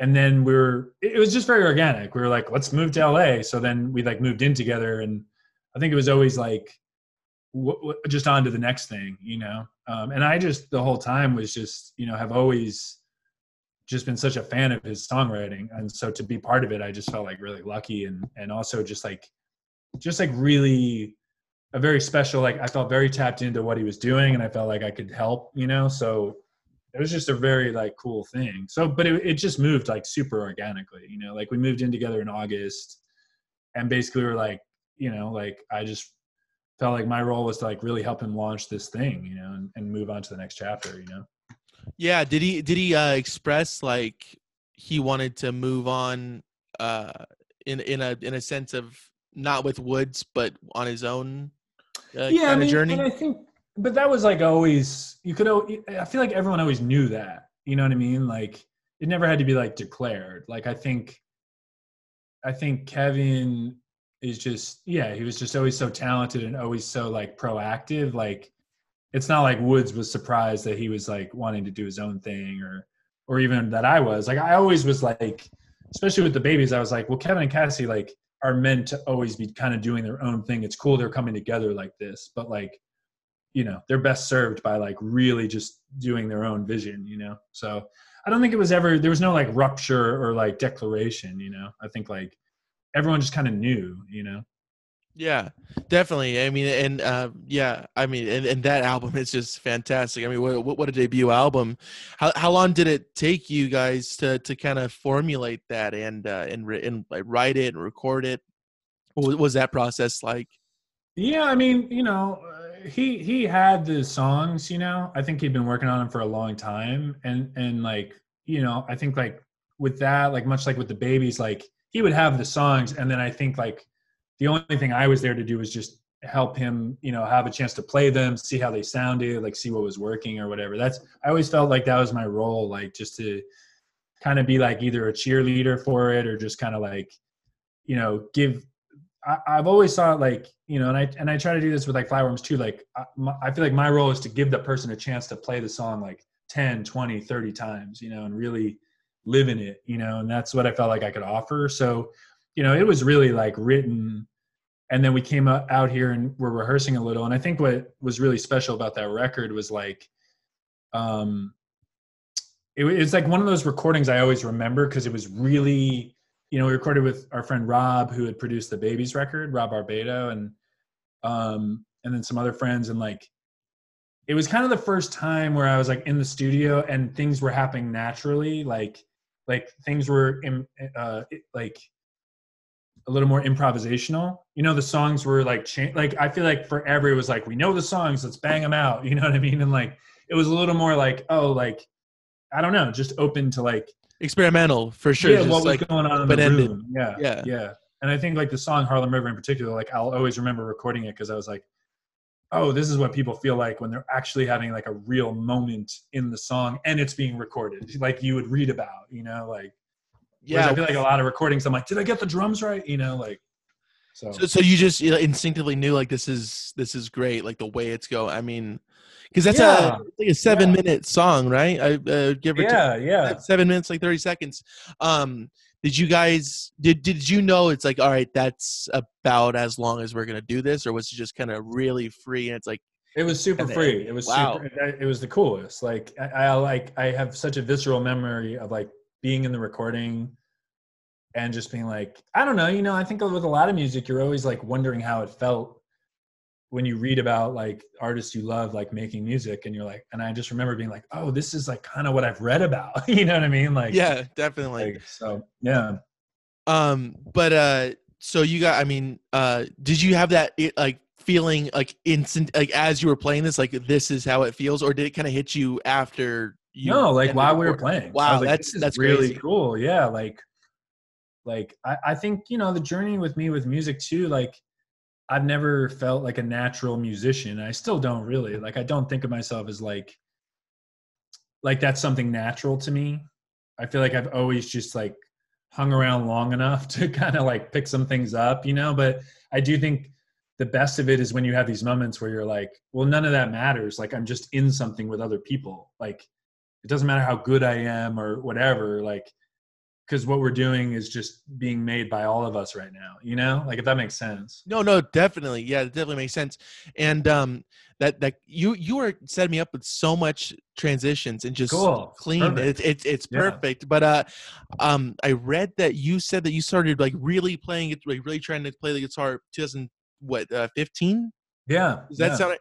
S2: and then we were it was just very organic. We were like, let's move to LA. So then we like moved in together, and I think it was always like w- w- just on to the next thing, you know. Um, and I just the whole time was just you know have always just been such a fan of his songwriting and so to be part of it i just felt like really lucky and and also just like just like really a very special like i felt very tapped into what he was doing and i felt like i could help you know so it was just a very like cool thing so but it, it just moved like super organically you know like we moved in together in august and basically we are like you know like i just felt like my role was to like really help him launch this thing you know and, and move on to the next chapter you know
S1: yeah, did he did he uh, express like he wanted to move on uh, in in a in a sense of not with Woods but on his own uh, yeah, I mean, journey?
S2: And I think, but that was like always you could. I feel like everyone always knew that. You know what I mean? Like it never had to be like declared. Like I think, I think Kevin is just yeah he was just always so talented and always so like proactive like it's not like Woods was surprised that he was like wanting to do his own thing or or even that I was. Like I always was like, especially with the babies, I was like, well, Kevin and Cassie like are meant to always be kind of doing their own thing. It's cool they're coming together like this, but like, you know, they're best served by like really just doing their own vision, you know? So I don't think it was ever there was no like rupture or like declaration, you know. I think like everyone just kind of knew, you know.
S1: Yeah, definitely. I mean, and uh, yeah, I mean, and, and that album is just fantastic. I mean, what, what a debut album! How how long did it take you guys to to kind of formulate that and uh, and and like, write it and record it? What was that process like?
S2: Yeah, I mean, you know, he he had the songs. You know, I think he'd been working on them for a long time, and and like you know, I think like with that, like much like with the babies, like he would have the songs, and then I think like the only thing I was there to do was just help him, you know, have a chance to play them, see how they sounded, like see what was working or whatever. That's I always felt like that was my role, like just to kind of be like either a cheerleader for it or just kind of like, you know, give. I, have always thought like you know, and I and I try to do this with like Flatworms too. Like I, my, I feel like my role is to give the person a chance to play the song like 10, 20, 30 times, you know, and really live in it, you know, and that's what I felt like I could offer. So, you know, it was really like written and then we came out here and we're rehearsing a little and i think what was really special about that record was like um it, it's like one of those recordings i always remember because it was really you know we recorded with our friend rob who had produced the babies record rob Barbato, and um and then some other friends and like it was kind of the first time where i was like in the studio and things were happening naturally like like things were in, uh like a little more improvisational. You know, the songs were like cha- like I feel like forever it was like we know the songs, let's bang them out. [LAUGHS] You know what I mean? And like it was a little more like oh like I don't know, just open to like
S1: experimental for sure.
S2: Yeah, what was like going on in the room? Yeah,
S1: yeah,
S2: yeah. And I think like the song Harlem River in particular, like I'll always remember recording it because I was like, oh, this is what people feel like when they're actually having like a real moment in the song and it's being recorded, like you would read about, you know, like yeah, I feel like a lot of recordings, I'm like, did I get the drums right? You know, like.
S1: So. so, so you just you know, instinctively knew like this is this is great, like the way it's going. I mean, because that's yeah. a like a seven yeah. minute song, right? I uh, give
S2: it yeah, yeah,
S1: seven minutes, like thirty seconds. Um, did you guys did did you know it's like all right, that's about as long as we're gonna do this, or was it just kind of really free and it's like
S2: it was super free. It was wow. super. It was the coolest. Like I, I like I have such a visceral memory of like being in the recording and just being like, I don't know, you know, I think with a lot of music, you're always like wondering how it felt when you read about like artists you love like making music and you're like and i just remember being like oh this is like kind of what i've read about [LAUGHS] you know what i mean? Like
S1: yeah definitely.
S2: like, so yeah.
S1: Um but uh so you got i mean uh did you have that it, like feeling like instant like as you were playing this like this is how it feels or did it kind of hit you after you
S2: no like while we were playing.
S1: Wow
S2: like,
S1: that's that's
S2: really
S1: crazy.
S2: cool. Yeah like like I, I think you know the journey with me with music too like i've never felt like a natural musician i still don't really like i don't think of myself as like like that's something natural to me. I feel like i've always just like hung around long enough [LAUGHS] to kind of like pick some things up you know but i do think the best of it is when you have these moments where you're like well none of that matters like i'm just in something with other people like it doesn't matter how good I am or whatever, like, because what we're doing is just being made by all of us right now, you know, like if that makes sense.
S1: No, no, definitely, yeah, it definitely makes sense. And um, that that you you are setting me up with so much transitions and just
S2: cool.
S1: clean. It's it's it's perfect. Yeah. But uh, um, I read that you said that you started like really playing it, like really trying to play the guitar 2000 what uh, 15.
S2: Yeah,
S1: does that
S2: yeah.
S1: sound? Right?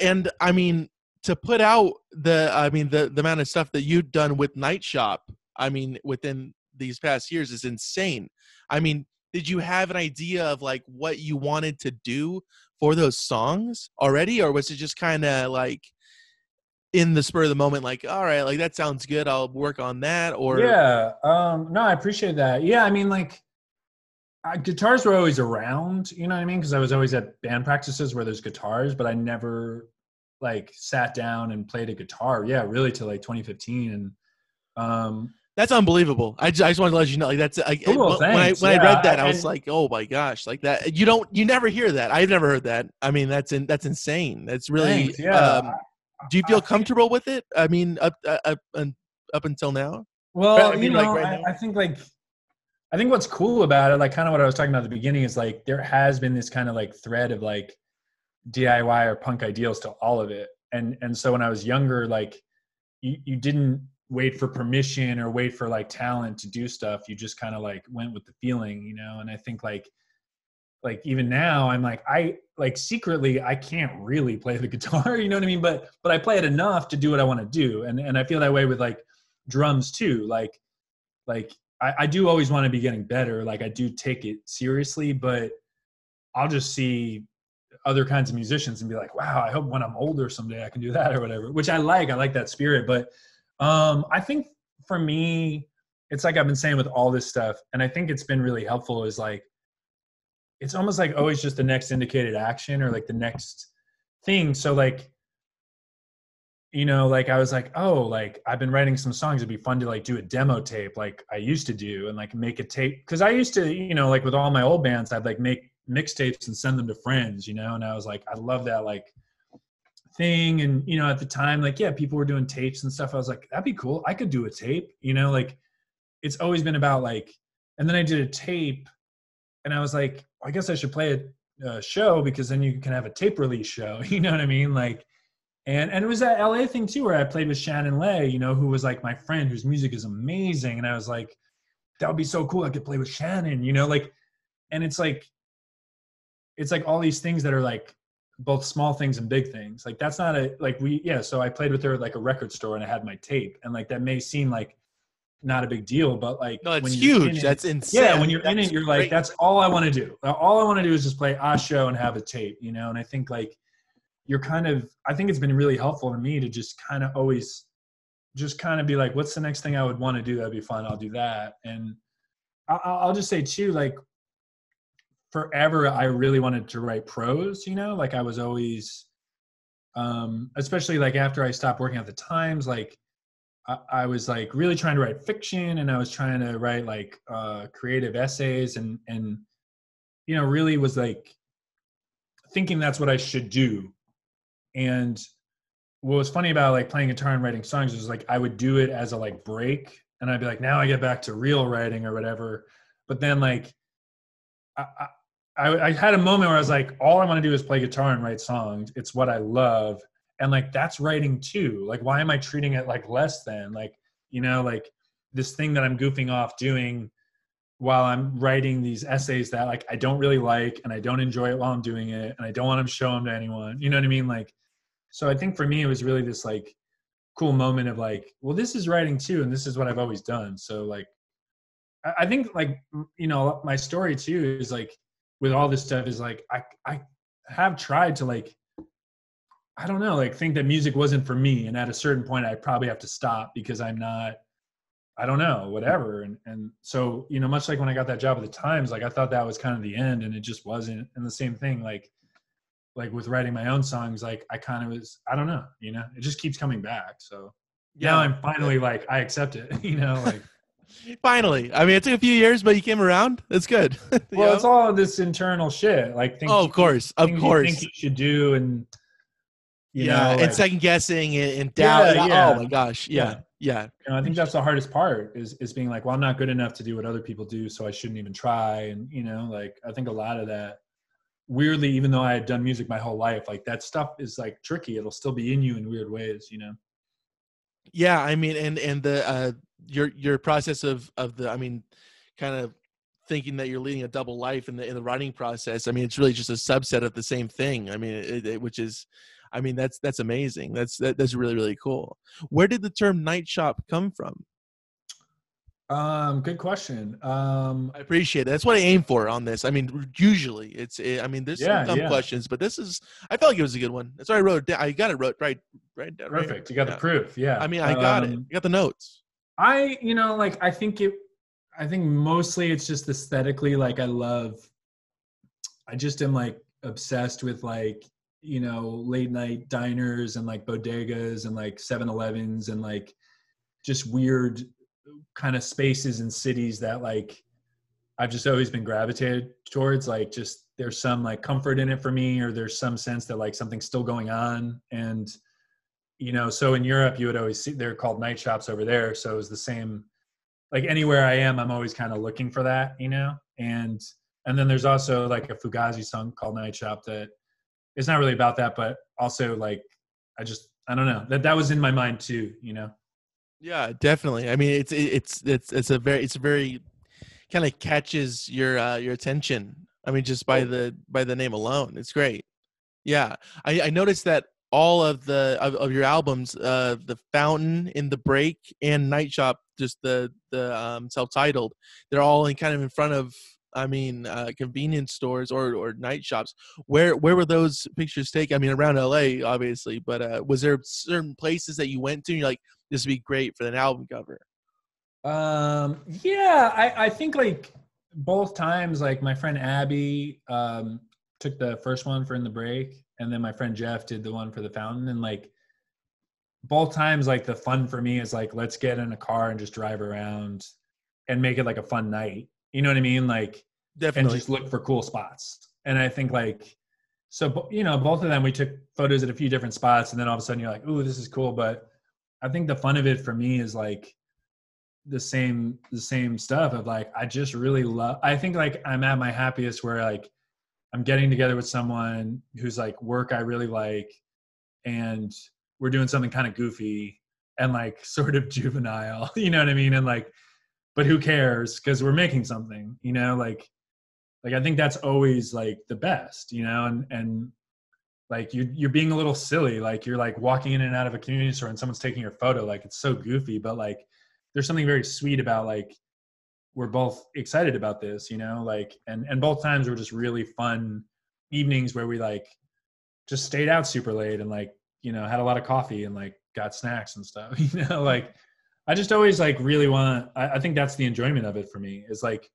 S1: And I mean, to put out the i mean the the amount of stuff that you've done with night shop i mean within these past years is insane i mean did you have an idea of like what you wanted to do for those songs already or was it just kind of like in the spur of the moment like all right like that sounds good i'll work on that or
S2: yeah um no i appreciate that yeah i mean like uh, guitars were always around you know what i mean because i was always at band practices where there's guitars but i never like sat down and played a guitar. Yeah, really till like 2015 and um
S1: that's unbelievable. I just, I just wanted to let you know, like that's like cool, when I when yeah, I read that, I, I was like, oh my gosh, like that. You don't, you never hear that. I've never heard that. I mean, that's in, that's insane. That's really.
S2: Thanks, yeah. Um,
S1: do you feel comfortable with it? I mean, up uh, up up until now.
S2: Well, I mean, you know, like right I, I think like I think what's cool about it, like kind of what I was talking about at the beginning, is like there has been this kind of like thread of like DIY or punk ideals to all of it. And and so when I was younger, like you, you didn't wait for permission or wait for like talent to do stuff. You just kind of like went with the feeling, you know. And I think like like even now I'm like I like secretly I can't really play the [LAUGHS] guitar, you know what I mean? But but I play it enough to do what I want to do. And and I feel that way with like drums too. Like like I, I do always want to be getting better. Like I do take it seriously, but I'll just see other kinds of musicians and be like, wow, I hope when I'm older someday I can do that or whatever, which I like. I like that spirit. But um, I think for me, it's like I've been saying with all this stuff, and I think it's been really helpful is like it's almost like always just the next indicated action or like the next thing. So like you know, like I was like, oh, like I've been writing some songs. It'd be fun to like do a demo tape like I used to do and like make a tape. Cause I used to, you know, like with all my old bands, I'd like make mixtapes and send them to friends, you know, and I was like, I love that like thing. And, you know, at the time, like, yeah, people were doing tapes and stuff. I was like, that'd be cool. I could do a tape, you know, like it's always been about like, and then I did a tape and I was like, I guess I should play a, a show because then you can have a tape release show. [LAUGHS] You know what I mean? Like, and and it was that LA thing too, where I played with Shannon Lay, you know, who was like my friend, whose music is amazing, and I was like, that would be so cool. I could play with Shannon, you know, like, and it's like, it's like all these things that are like both small things and big things. Like that's not a like we yeah. So I played with her at like a record store, and I had my tape, and like that may seem like not a big deal, but like
S1: no, it's huge. It, that's insane.
S2: Yeah, when you're that's in it, you're great. like, that's all I want to do. All I want to do is just play a show and have a tape, you know. And I think like you're kind of i think it's been really helpful to me to just kind of always just kind of be like what's the next thing i would want to do that'd be fun i'll do that and i'll just say too like forever i really wanted to write prose you know like i was always um especially like after i stopped working at the times like I, was like really trying to write fiction and i was trying to write like uh creative essays and and you know really was like thinking that's what i should do and what was funny about like playing guitar and writing songs was like I would do it as a like break, and I'd be like, now I get back to real writing or whatever. But then like I, I, I had a moment where I was like, all I want to do is play guitar and write songs. It's what I love, and like that's writing too. Like, why am I treating it like less than? Like, you know, like this thing that I'm goofing off doing while I'm writing these essays that like I don't really like and I don't enjoy it while I'm doing it and I don't want to show them to anyone. You know what I mean? Like so I think for me, it was really this like cool moment of like, well, this is writing too, and this is what I've always done. So like, I think like you know my story too is like with all this stuff is like I I have tried to like I don't know like think that music wasn't for me, and at a certain point I probably have to stop because I'm not I don't know, whatever. And and so, you know, much like when I got that job at the Times, like I thought that was kind of the end and it just wasn't. And the same thing, like like with writing my own songs, like I kind of was, I don't know, you know, it just keeps coming back. So yeah. now I'm finally like, I accept it, [LAUGHS] you know, like.
S1: Finally, I mean, it took a few years, but you came around. It's good. [LAUGHS]
S2: well, know? it's all this internal shit, like
S1: things. Oh, of course, of course.
S2: You think you should do, and
S1: yeah, know, and like, second guessing and, and doubt. Yeah, yeah. Oh my gosh, yeah, yeah. yeah.
S2: You know, I think that's the hardest part is is being like, well, I'm not good enough to do what other people do, so I shouldn't even try. And you know, like I think a lot of that weirdly, even though I had done music my whole life, like that stuff is like tricky. It'll still be in you in weird ways, you know.
S1: Yeah, I mean, and and the uh, your your process of of the, I mean, kind of thinking that you're leading a double life in the in the writing process. I mean, it's really just a subset of the same thing. I mean, it, it, which is, I mean, that's that's amazing. That's that, that's really really cool. Where did the term night shop come from?
S2: Um, good question. Um,
S1: I appreciate it. That's what I aim for on this. I mean, usually it's. It, I mean, there's yeah, some dumb yeah. questions, but this is. I felt like it was a good one. That's why I wrote. down I got it wrote right. Right. Down.
S2: Perfect. Right. You got yeah. the proof. Yeah.
S1: I mean, I got um, it. You got the notes.
S2: I, you know, like I think it. I think mostly it's just aesthetically. Like I love. I just am like obsessed with like you know late night diners and like bodegas and like 7-Elevens and like just weird kind of spaces and cities that like I've just always been gravitated towards. Like just there's some like comfort in it for me, or there's some sense that like something's still going on. And you know, so in Europe you would always see they're called night shops over there. So it's the same like anywhere I am, I'm always kind of looking for that, you know? And and then there's also like a Fugazi song called Night Shop that it's not really about that, but also like I just I don't know that that was in my mind too, you know.
S1: Yeah, definitely. I mean, it's it's it's it's a very it's a very kind of catches your uh, your attention. I mean, just by the by the name alone, it's great. Yeah, I, I noticed that all of the of, of your albums, uh, the Fountain, in the Break, and Night Shop, just the the um, self-titled, they're all in kind of in front of I mean, uh, convenience stores or, or night shops. Where where were those pictures taken? I mean, around LA, obviously, but uh, was there certain places that you went to? And you're like, this would be great for an album cover.
S2: Um, yeah, I, I think like both times, like my friend Abby um, took the first one for in the break, and then my friend Jeff did the one for the fountain, and like both times, like the fun for me is like let's get in a car and just drive around and make it like a fun night. You know what I mean? Like
S1: Definitely.
S2: and just look for cool spots. And I think like so you know both of them we took photos at a few different spots and then all of a sudden you're like ooh this is cool but i think the fun of it for me is like the same the same stuff of like i just really love i think like i'm at my happiest where like i'm getting together with someone who's like work i really like and we're doing something kind of goofy and like [LAUGHS] sort of juvenile you know what i mean? And like but who cares because we're making something you know? Like like i think that's always like the best you know? And and like you you're being a little silly like you're like walking in and out of a community store and someone's taking your photo like it's so goofy but like there's something very sweet about like we're both excited about this you know like and and both times were just really fun evenings where we like just stayed out super late and like you know had a lot of coffee and like got snacks and stuff [LAUGHS] you know like i just always like really want I, I think that's the enjoyment of it for me is like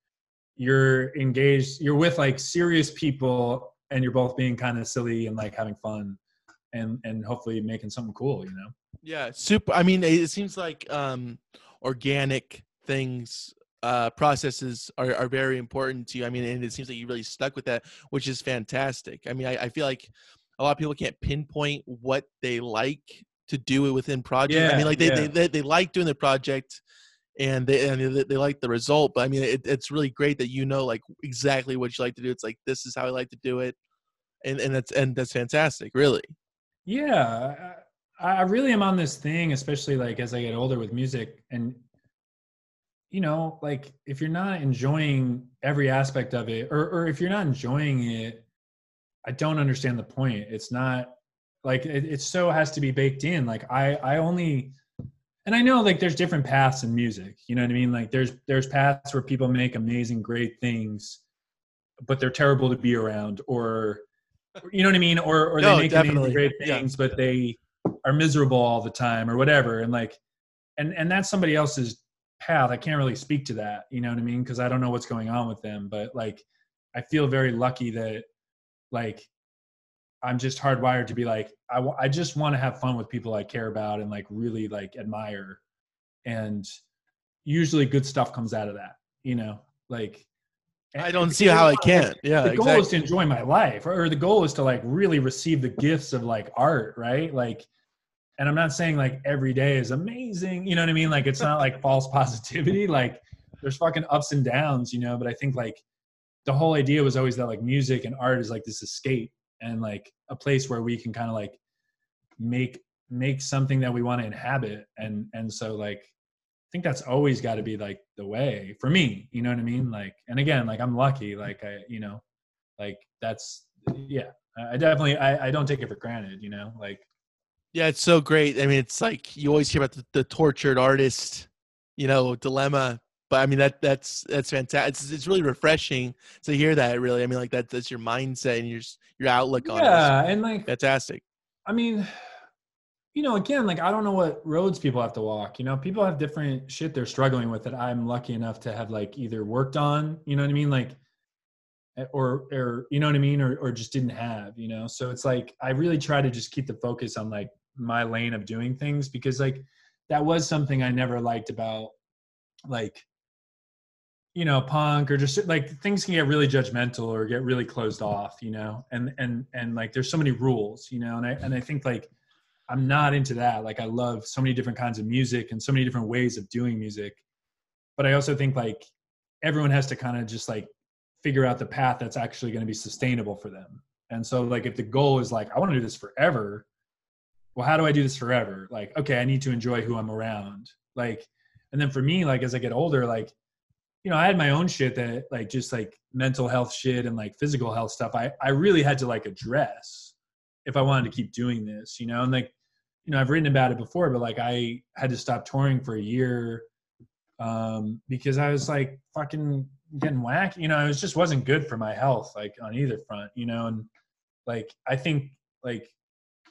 S2: you're engaged you're with like serious people and you're both being kind of silly and like having fun and and hopefully making something cool you know?
S1: Yeah super i mean it seems like um organic things uh processes are, are very important to you i mean and it seems like you really stuck with that which is fantastic. I mean i, I feel like a lot of people can't pinpoint what they like to do it within project.
S2: Yeah,
S1: i mean like they,
S2: yeah.
S1: they, they, they like doing the project and they and they, they like the result but i mean it, it's really great that you know like exactly what you like to do. It's like this is how i like to do it and and that's and that's fantastic really.
S2: Yeah I, I really am on this thing especially like as i get older with music and you know like if you're not enjoying every aspect of it or or if you're not enjoying it i don't understand the point. It's not like it, it so has to be baked in. Like i i only and i know like there's different paths in music you know what i mean? Like there's there's paths where people make amazing great things but they're terrible to be around or you know what i mean? Or or
S1: No,
S2: they make
S1: definitely.
S2: amazing great
S1: Yeah.
S2: things but they are miserable all the time or whatever. And like and and that's somebody else's path i can't really speak to that you know what i mean? Because i don't know what's going on with them but like i feel very lucky that like i'm just hardwired to be like i, I just want to have fun with people i care about and like really like admire. And usually good stuff comes out of that you know? Like
S1: i eh,
S2: don't
S1: see how i can't. Yeah
S2: the goal
S1: exactly.
S2: is to enjoy my life or the goal is to like really receive the gifts of like art right? Like and i'm not saying like every day is amazing you know what i mean? Like it's not like false [LAUGHS] positivity like there's fucking ups and downs you know? But i think like the whole idea was always that like music and art is like this escape and like a place where we can kind of like make make something that we want to inhabit. And and so like i think that's always got to be like the way for me you know what i mean? Like and again like i'm lucky like i you know like that's yeah i definitely i, I don't take it for granted you know? Like
S1: Yeah, it's so great. I mean, it's like you always hear about the, the tortured artist, you know, dilemma. But I mean, that that's that's fantastic. It's, it's really refreshing to hear that. Really, I mean, like that that's your mindset and your your outlook on it.
S2: yeah and like
S1: fantastic.
S2: I mean, you know, again, like I don't know what roads people have to walk. You know, people have different shit they're struggling with that I'm lucky enough to have like either worked on, you know what I mean? Like eh, or or you know what I mean, or or just didn't have, you know. So it's like I really try to just keep the focus on like my lane of doing things because like that was something I never liked about like you know punk or just like things can get really judgmental or get really closed off you know and and and like there's so many rules you know and i and i think like i'm not into that. Like i love so many different kinds of music and so many different ways of doing music. But i also think like everyone has to kind of just like figure out the path that's actually going to be sustainable for them. And so like if the goal is like i want to do this forever well how do i do this forever like okay i need to enjoy who i'm around like and then for me like as i get older like you know, I had my own shit that like just like mental health shit and like physical health stuff. I I really had to like address if I wanted to keep doing this, you know, and like you know I've written about it before, but like I had to stop touring for a year um, because I was like fucking getting whacked. You know, it was just wasn't good for my health, like on either front, you know, and like I think like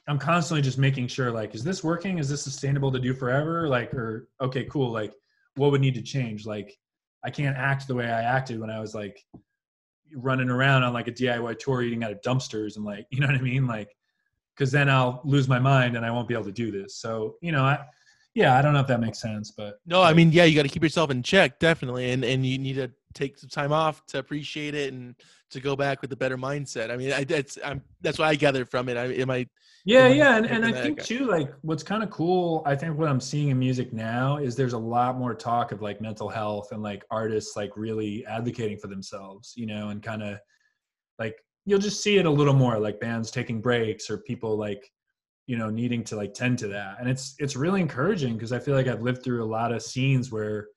S2: I'm constantly just making sure like is this working? Is this sustainable to do forever? Like or okay, cool, like what would need to change? Like I can't act the way I acted when I was like running around on like a DIY tour eating out of dumpsters and like, [LAUGHS] you know what I mean? Like, cause then I'll lose my mind and I won't be able to do this. So, you know, I, yeah, I don't know if that makes sense, but
S1: no, I mean, yeah, you got to keep yourself in check, definitely, and and you need to take some time off to appreciate it and to go back with a better mindset. I mean, I, that's I'm, that's what I gathered from it. I am I.
S2: Yeah, yeah, and, and I think too, like what's kind of cool. I think what I'm seeing in music now is there's a lot more talk of like mental health and like artists like really advocating for themselves, you know, and kind of like you'll just see it a little more like bands taking breaks or people like you know needing to like tend to that. And it's it's really encouraging because i feel like i've lived through a lot of scenes where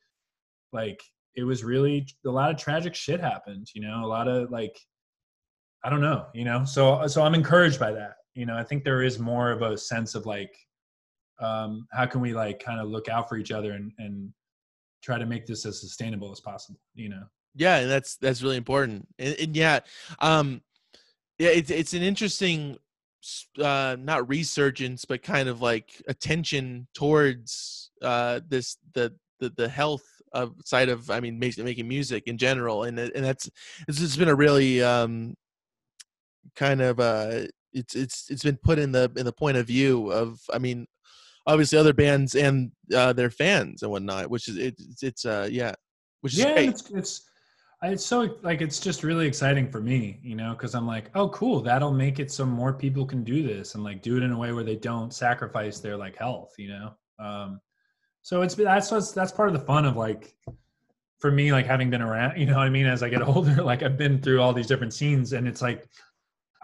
S2: like it was really a lot of tragic shit happened you know a lot of like i don't know you know? So so i'm encouraged by that you know? I think there is more of a sense of like um how can we like kind of look out for each other and and try to make this as sustainable as possible you know?
S1: Yeah that's that's really important. And, and yeah um yeah it's it's an interesting uh, not resurgence, but kind of like attention towards uh, this the, the the health of side of I mean making, making music in general, and and that's this has been a really um, kind of uh, it's it's it's been put in the in the point of view of I mean obviously other bands and uh, their fans and whatnot, which is it's it's uh yeah, which is
S2: yeah,
S1: great.
S2: it's it's it's so like it's just really exciting for me you know because i'm like oh cool that'll make it so more people can do this and like do it in a way where they don't sacrifice their like health you know? Um so it's that's what's that's part of the fun of like for me like having been around you know what i mean as i get [LAUGHS] older like i've been through all these different scenes and it's like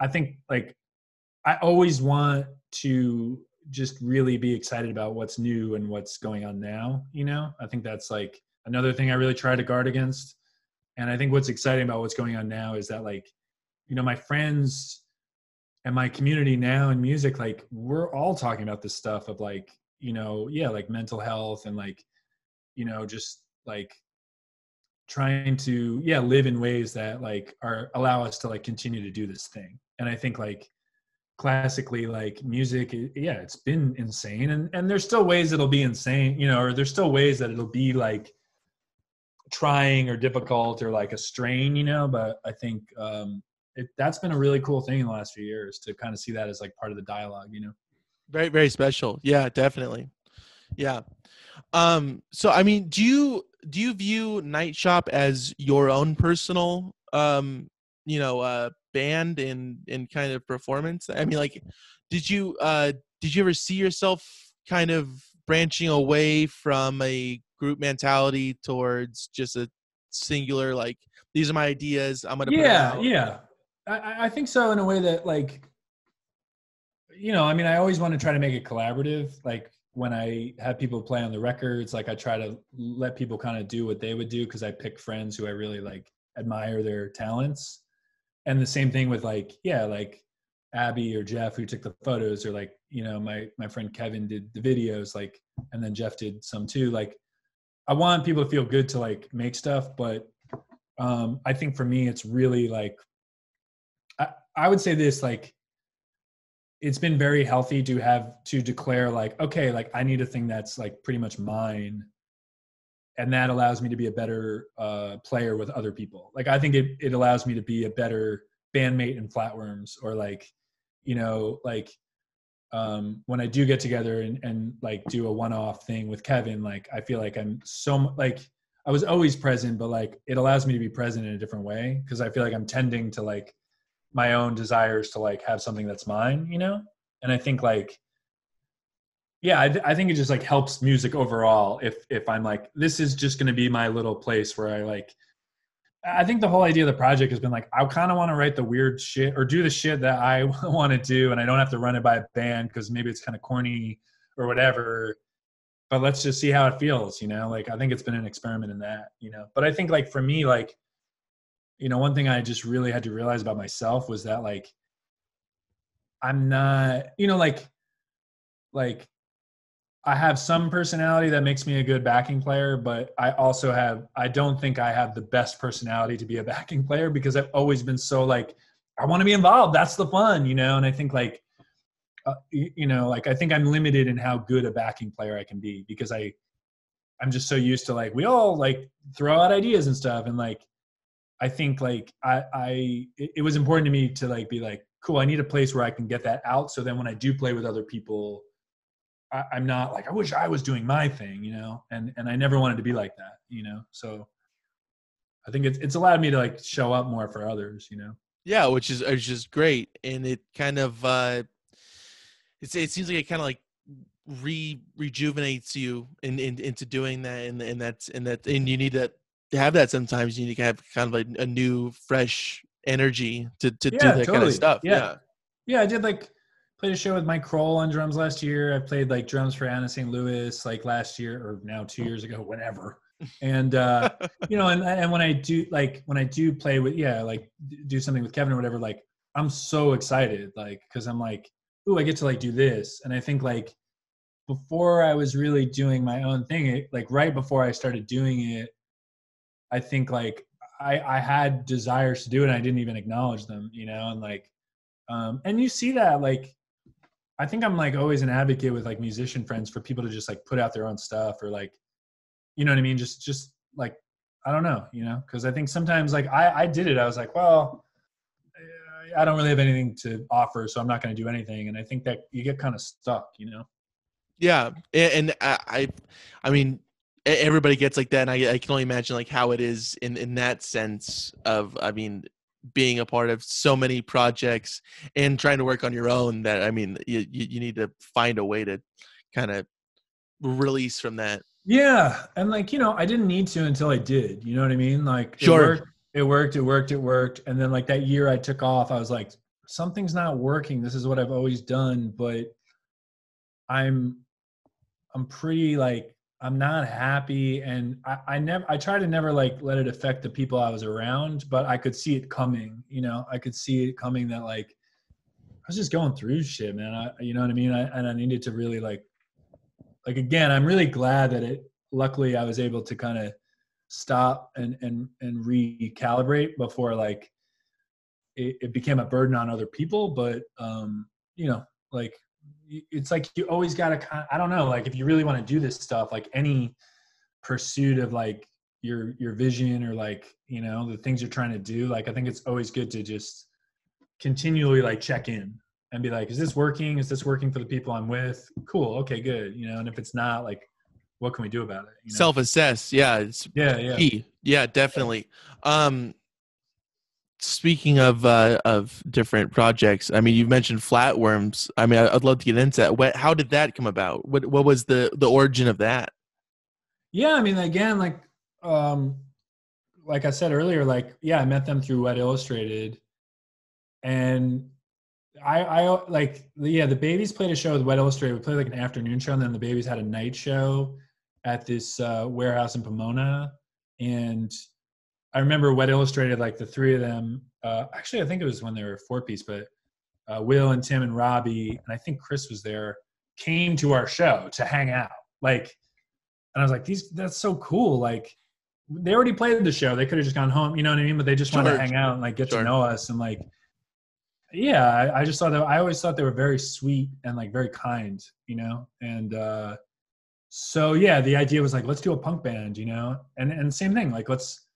S2: i think like i always want to just really be excited about what's new and what's going on now you know? I think that's like another thing i really try to guard against and i think what's exciting about what's going on now is that like you know my friends and my community now in music like we're all talking about this stuff of like you know yeah like mental health and like you know just like trying to yeah live in ways that like are allow us to like continue to do this thing. And i think like classically like music yeah it's been insane. And and there's still ways it'll be insane you know or there's still ways that it'll be like trying or difficult or like a strain, you know. But I think um, it, that's been a really cool thing in the last few years to kind of see that as like part of the dialogue, you know.
S1: Very very special. Yeah, definitely. Yeah. Um. So I mean, do you do you view Night Shop as your own personal um you know uh band and and kind of performance? I mean, like, did you uh did you ever see yourself kind of branching away from a group mentality towards just a singular like these are my ideas i'm gonna
S2: yeah yeah. I, I think so in a way that like you know i mean i always want to try to make it collaborative like when i have people play on the records like i try to let people kind of do what they would do because i pick friends who i really like admire their talents. And the same thing with like yeah like abby or jeff who took the photos or like you know my my friend kevin did the videos like and then jeff did some too like I want people to feel good to like make stuff, but um, I think for me, it's really like I, I would say this like it's been very healthy to have to declare like okay like i need a thing that's like pretty much mine and that allows me to be a better uh, player with other people. Like i think it, it allows me to be a better bandmate in flatworms or like you know like um, when I do get together and, and like do a one-off thing with Kevin, like I feel like I'm so like I was always present, but like it allows me to be present in a different way because I feel like I'm tending to like my own desires to like have something that's mine, you know. And I think like yeah, I, th- I think it just like helps music overall if if I'm like this is just going to be my little place where I like I think the whole idea of the project has been like, I kind of want to write the weird shit or do the shit that I [LAUGHS] want to do, and I don't have to run it by a band because maybe it's kind of corny or whatever. But let's just see how it feels, you know. Like I think it's been an experiment in that, you know. But I think like for me, like, you know, one thing I just really had to realize about myself was that like, I'm not, you know, like, like I have some personality that makes me a good backing player, but I also have I don't think I have the best personality to be a [LAUGHS] backing player because I've always been so like I want to be involved. That's the fun, you know. And I think like uh, you know, like I think I'm limited in how good a backing player I can be because I I'm just so used to like we all like throw out ideas and stuff, and like I think like I I it, it was important to me to like be like cool. I need a place where I can get that out, so then when I do play with other people, I, I'm not like I wish I was doing my thing, you know, and and I never wanted to be like that, you know, so. I think it's it's allowed me to like show up more for others, you know.
S1: Yeah, which is which is great, and it kind of uh, it's it seems like it kind of like re rejuvenates you in, in, into doing that and and that's and that and you need that to have that sometimes you need to have kind of like a new fresh energy to to yeah, do that totally. kind of stuff
S2: yeah. yeah yeah i did like played a show with Mike Krol on drums last year. I played like drums for anna st louis like last year or now two years ago whenever. And uh you know and and when i do like when i do play with yeah like do something with kevin or whatever like i'm so excited like because i'm like ooh i get to like do this. And i think like before I was really doing my own thing, it, like right before I started doing it, I think like I, I had desires to do it and I didn't even acknowledge them, you know, and like, um, and you see that like, I think I'm like always an advocate with like musician friends for people to just like put out their own stuff or like, you know what I mean? Just, just like, I don't know, you know, cause I think sometimes like I, I did it. I was like, well, I don't really have anything to offer, so I'm not going to do anything. And I think that you get kind of stuck, you know?
S1: Yeah, and I, I mean, everybody gets like that, and I, I can only imagine like how it is in in that sense of, I mean, being a part of so many projects and trying to work on your own. That I mean, you you need to find a way to kind of release from that.
S2: Yeah, and like you know, I didn't need to until I did. You know what I mean? Like, sure, it worked, it worked, it worked, it worked, and then like that year I took off, I was like, something's not working. This is what I've always done, but I'm I'm pretty like I'm not happy and I, I never I try to never like let it affect the people I was around, but I could see it coming, you know, I could see it coming that like I was just going through shit, man. I you know what I mean? I, and I needed to really like like again, I'm really glad that it luckily I was able to kind of stop and and and recalibrate before like it, it became a burden on other people. But um, you know, like it's like you always got to i don't know like if you really want to do this stuff like any pursuit of like your your vision or like you know the things you're trying to do like i think it's always good to just continually like check in and be like is this working is this working for the people i'm with cool okay good you know and if it's not like what can we do about it
S1: you know? self-assess yeah it's
S2: yeah yeah
S1: key. yeah definitely um speaking of uh, of different projects, I mean, you've mentioned Flatworms. I mean, I'd love to get into that. What, how did that come about? What what was the the origin of that?
S2: Yeah, I mean, again, like um, like I said earlier, like yeah, I met them through Wet Illustrated, and I I like yeah, the babies played a show with Wet Illustrated. We played like an afternoon show, and then the babies had a night show at this uh, warehouse in Pomona, and I remember Wet Illustrated, like the three of them. Uh, actually, I think it was when they were four piece, but uh, Will and Tim and Robbie, and I think Chris was there, came to our show to hang out. Like, and I was like, these, that's so cool. Like, they already played the show. They could have just gone home, you know what I mean? But they just wanted to hang out and like get sure. to know us and like, yeah, I, I, just thought that I always thought they were very sweet and like very kind, you know? And, uh, so yeah, the idea was like, let's do a punk band, you know? And, and same thing, like, let's,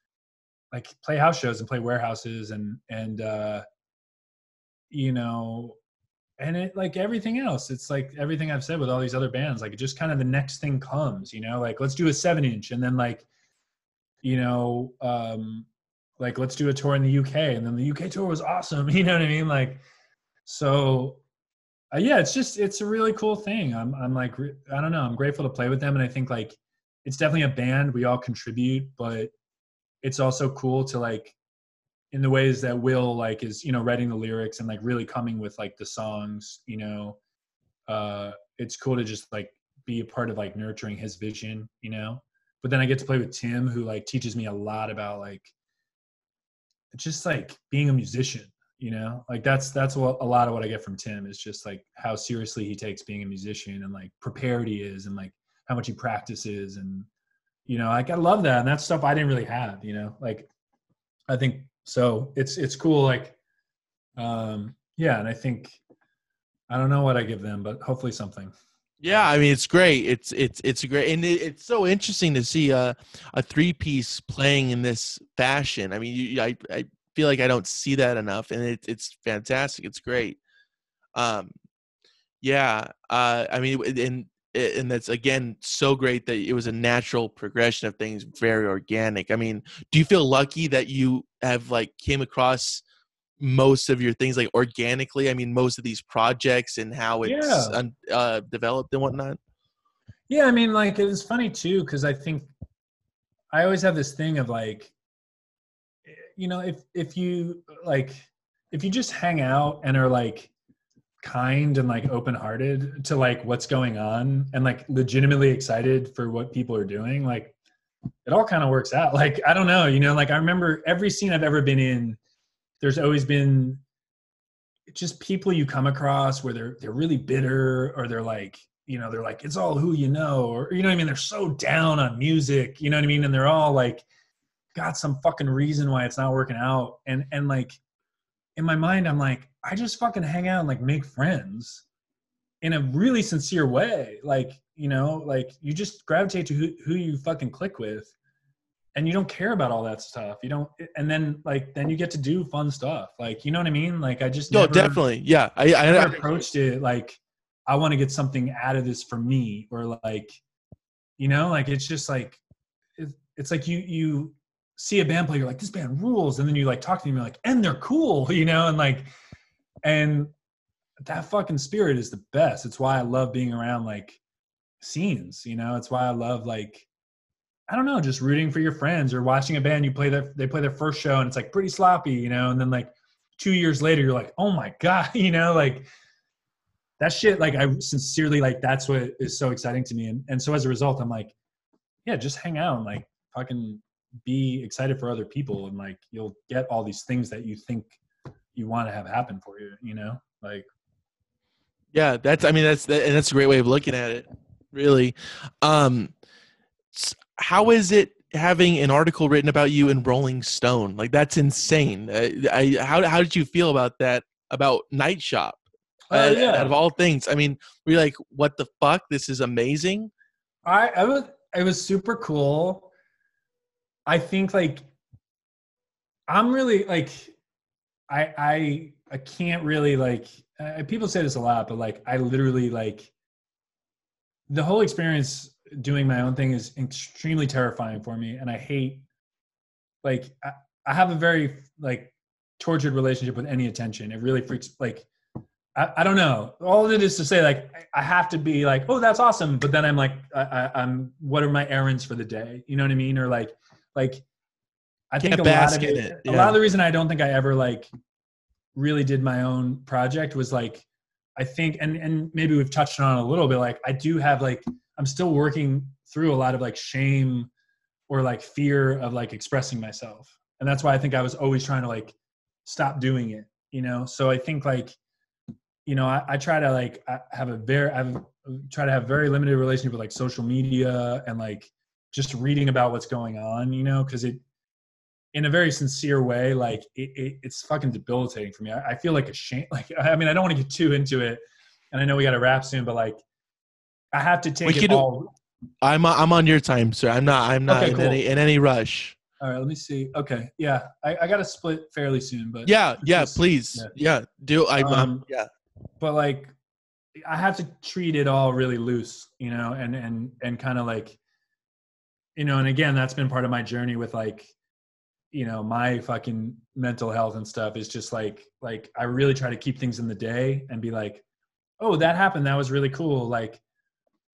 S2: like play house shows and play warehouses and and uh you know and it like everything else it's like everything i've said with all these other bands like just kind of the next thing comes you know like let's do a seven inch and then like you know um like let's do a tour in the uk and then the uk tour was awesome [LAUGHS] you know what i mean? Like so uh, yeah it's just it's a really cool thing. I'm i'm like i don't know i'm grateful to play with them and i think like it's definitely a band we all contribute but it's also cool to like in the ways that Will like is you know writing the lyrics and like really coming with like the songs you know uh it's cool to just like be a part of like nurturing his vision you know? But then I get to play with Tim who like teaches me a lot about like just like being a musician you know? Like that's that's what a lot of what I get from Tim is just like how seriously he takes being a musician and like prepared he is and like how much he practices and you know like i love that and that's stuff i didn't really have you know like i think so it's it's cool like um yeah and i think i don't know what i give them but hopefully something
S1: Yeah, I mean it's great. It's it's it's great, and it, it's so interesting to see a a three piece playing in this fashion. I mean, you, I I feel like I don't see that enough, and it, it's fantastic. It's great. Um, yeah. Uh, I mean, and and that's again so great that it was a natural progression of things, very organic. I mean, do you feel lucky that you have like came across? most of your things like organically i mean most of these projects and how it's yeah. uh, developed and whatnot
S2: yeah i mean like it's funny too because i think i always have this thing of like you know if if you like if you just hang out and are like kind and like open hearted to like what's going on and like legitimately excited for what people are doing like it all kind of works out. Like i don't know you know like i remember every scene i've ever been in there's always been just people you come across where they're they're really bitter or they're like you know they're like it's all who you know or you know what i mean? They're so down on music you know what i mean? And they're all like got some fucking reason why it's not working out. And and like in my mind i'm like i just fucking hang out and like make friends in a really sincere way. Like you know like you just gravitate to who, who you fucking click with and you don't care about all that stuff. You don't and then like then you get to do fun stuff. Like you know what i mean? Like i just
S1: no never, definitely. Yeah. I i,
S2: I approached it like i want to get something out of this for me or like you know like it's just like it, it's like you you see a band play you're like this band rules and then you like talk to them you're like and they're cool [LAUGHS] you know and like and that fucking spirit is the best. It's why i love being around like scenes you know? It's why i love like I don't know, just rooting for your friends or watching a band you play their they play their first show and it's like pretty sloppy, you know, and then like two years later you're like, oh my [LAUGHS] god, you know, like that shit. Like I sincerely like that's what is so exciting to me, and and so as a result, I'm like, yeah, just hang out and like fucking be excited for other people, and like you'll get all these things that you think you want to have happen for you, you know, like.
S1: Yeah, that's. I mean, that's that, and that's a great way of looking at it. Really, um, how is it having an article written about you in Rolling Stone? Like that's insane. Uh, I, how how did you feel about that? About Night Shop? Uh, yeah. Out of all things, I mean, we're like, what the fuck? This is amazing.
S2: I, I was it was super cool. I think like I'm really like I I I can't really like uh, people say this a lot, but like I literally like the whole experience doing my own thing is extremely terrifying for me and i hate like I, I have a very like tortured relationship with any attention. It really freaks like I, I don't know. All it is to say like i have to be like oh that's awesome but then i'm like I, I, am what are my errands for the day? You know what i mean? Or like like i think a lot of it, it. Yeah. a lot of the reason i don't think i ever like really did my own project was like i think and and maybe we've touched on it a little bit like i do have like I'm still working through a lot of like shame or like fear of like expressing myself. And that's why I think I was always trying to like stop doing it, you know? So I think like, you know, I, I try to like I have a very, I try to have very limited relationship with like social media and like just reading about what's going on, you know, cause it, in a very sincere way, like it, it, it's fucking debilitating for me. I, I feel like a shame. [LAUGHS] Like, I mean, I don't want to get too into it and I know we got to wrap soon, but like, I have to take we it all.
S1: I'm I'm on your time, sir. I'm not I'm not okay, in cool. any in any rush.
S2: All right, let me see. Okay, yeah, I, I got to split fairly soon, but
S1: yeah, yeah, just, please, yeah, yeah do I? Um, um, yeah,
S2: but like, I have to treat it all really loose, you know, and and and kind of like, you know, and again, that's been part of my journey with like, you know, my fucking mental health and stuff is just like like I really try to keep things in the day and be like, oh, that happened, that was really cool, like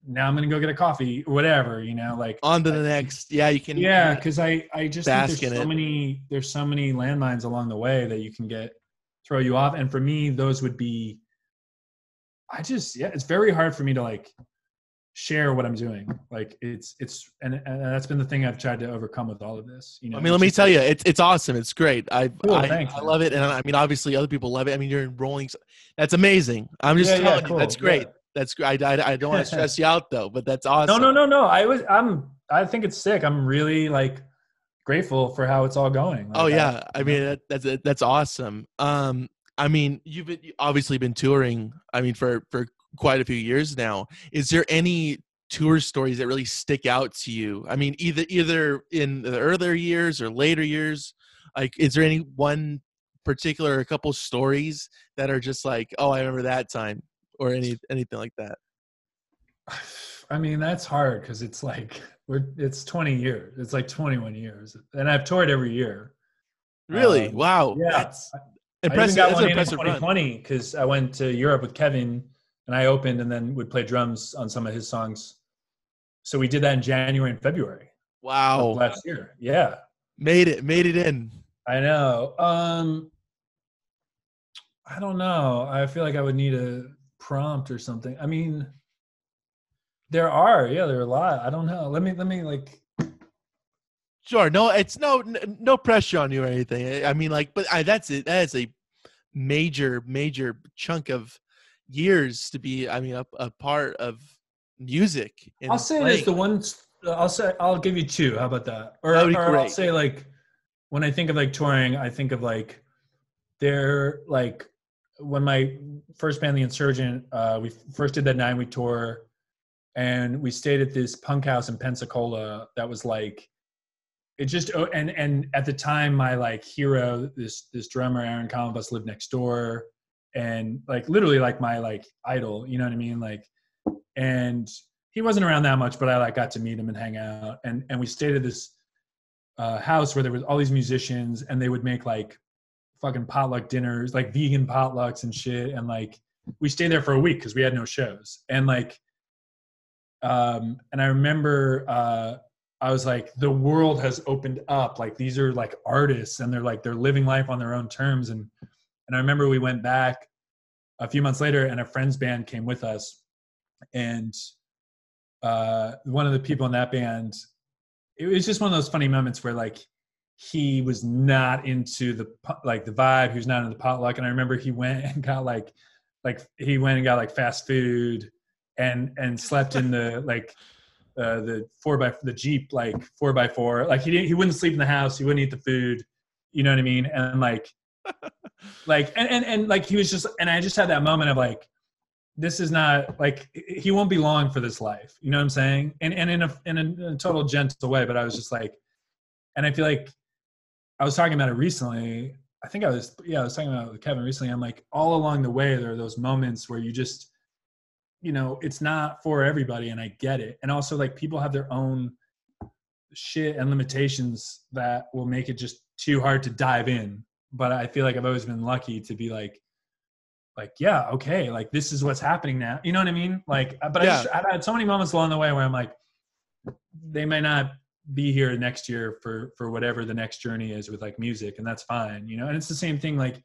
S2: now I'm gonna go get a coffee, or whatever, you know, like
S1: on to the next. Yeah, you can.
S2: Yeah, because I I just think there's so it. many there's so many landmines along the way that you can get throw you off, and for me those would be. I just yeah, it's very hard for me to like share what I'm doing. Like it's it's and, and that's been the thing I've tried to overcome with all of this. You know,
S1: I mean, let me tell like, you, it's it's awesome. It's great. I cool, I, thanks, I love it, and I mean, obviously, other people love it. I mean, you're enrolling. That's amazing. I'm just yeah, telling yeah, cool. you, that's great. Yeah. That's great. I, I, I don't want to stress [LAUGHS] you out though, but that's awesome.
S2: No, no, no, no. I was, I'm, I think it's sick. I'm really like grateful for how it's all going.
S1: Like, oh yeah. I, I mean, that, that's, that's awesome. Um, I mean, you've been, obviously been touring. I mean, for, for quite a few years now. Is there any tour stories that really stick out to you? I mean, either either in the earlier years or later years. Like, is there any one particular, a couple stories that are just like, oh, I remember that time, or any anything like that? [SIGHS]
S2: I mean, that's hard because it's like we're it's 20 years. It's like 21 years, and I've toured every year.
S1: Really? Um, wow.
S2: Yeah.
S1: That's
S2: impressive. I even got one in 2020 because I went to Europe with Kevin and I opened and then would play drums on some of his songs. So we did that in January and February.
S1: Wow.
S2: Last year. Yeah.
S1: Made it, made it in.
S2: I know. Um I don't know. I feel like I would need a prompt or something. I mean, there are, yeah, there are a lot. I don't know. Let me let me like
S1: Sure. No, it's no no pressure on you or anything. I mean, like, but I, that's it. That is a major major chunk of years to be. I mean, a, a part of music.
S2: I'll say this: the ones I'll say I'll give you two. How about that? Or, or I'll say like when I think of like touring, I think of like they're like when my first band, The Insurgent, uh, we first did that nine week tour, and we stayed at this punk house in Pensacola that was like it just oh, and and at the time my like hero this this drummer Aaron Cometbus lived next door and like literally like my like idol you know what i mean like and he wasn't around that much but i like got to meet him and hang out and and we stayed at this uh, house where there was all these musicians and they would make like fucking potluck dinners like vegan potlucks and shit and like we stayed there for a week because we had no shows and like um and i remember uh I was like, the world has opened up. Like these are like artists and they're like they're living life on their own terms. And and I remember we went back a few months later and a friend's band came with us. And uh one of the people in that band, it was just one of those funny moments where like he was not into the like the vibe, he was not into the potluck. And I remember he went and got like like he went and got like fast food and and slept in the [LAUGHS] like uh, the four by the Jeep like four by four. Like he didn't, he wouldn't sleep in the house. He wouldn't eat the food. You know what I mean? And like, [LAUGHS] like and, and and like he was just and I just had that moment of like, this is not like he won't be long for this life. You know what I'm saying? And and in a in a, in a total gentle way. But I was just like, and I feel like I was talking about it recently. I think I was yeah I was talking about with Kevin recently. I'm like all along the way there are those moments where you just you know it's not for everybody and i get it and also like people have their own shit and limitations that will make it just too hard to dive in but i feel like i've always been lucky to be like like yeah okay like this is what's happening now. You know what i mean? Like uh, but yeah. I just, i've had so many moments along the way where i'm like they may not be here next year for for whatever the next journey is with like music and that's fine you know? And it's the same thing like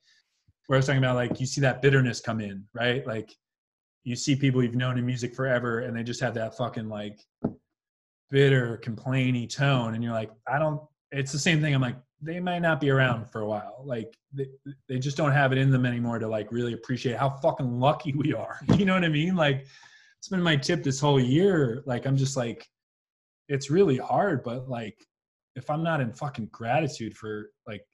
S2: where i was talking about like you see that bitterness come in right? Like you see people you've known in music forever and they just have that fucking like bitter complainy tone and you're like i don't it's the same thing. I'm like they might not be around for a while like they, they just don't have it in them anymore to like really appreciate how fucking lucky we are [LAUGHS] you know what i mean like it's been my tip this whole year like i'm just like it's really hard but like if i'm not in fucking gratitude for like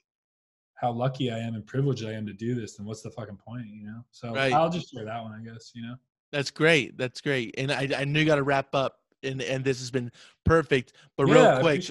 S2: how lucky I am and privileged I am to do this, then what's the fucking point, you know? So right. I'll just share that one, I guess, you know?
S1: That's great. That's great. And I, I knew you got to wrap up and, and this has been perfect, but yeah, real quick,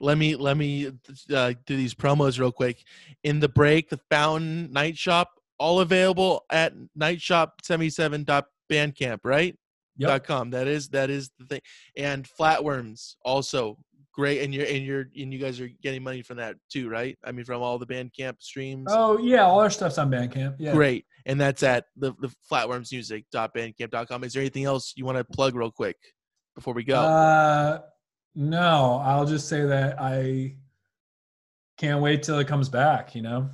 S1: let me, let me uh, do these promos real quick. In the break, the Fountain Night Shop, all available at nightshop77.bandcamp, right? Yep. Dot com. That is, that is the thing. And Flatworms also great and you're and you're and you guys are getting money from that too right i mean from all the bandcamp streams
S2: oh yeah all our stuff's on bandcamp yeah
S1: great and that's at the, the flatwormsmusic.bandcamp.com is there anything else you want to plug real quick before we go
S2: uh no i'll just say that i can't wait till it comes back you know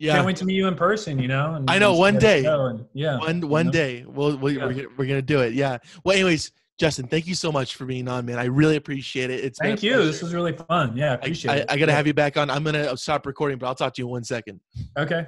S2: yeah can't wait to meet you in person you know
S1: and, i know one day
S2: and, yeah
S1: one one know? day we'll, we'll yeah. we're, we're gonna do it yeah well anyways Justin, thank you so much for being on, man. I really appreciate it. It's
S2: thank you. This was really fun. Yeah, I appreciate
S1: I,
S2: it.
S1: I, I got to have you back on. I'm gonna stop recording, but I'll talk to you in one second.
S2: Okay.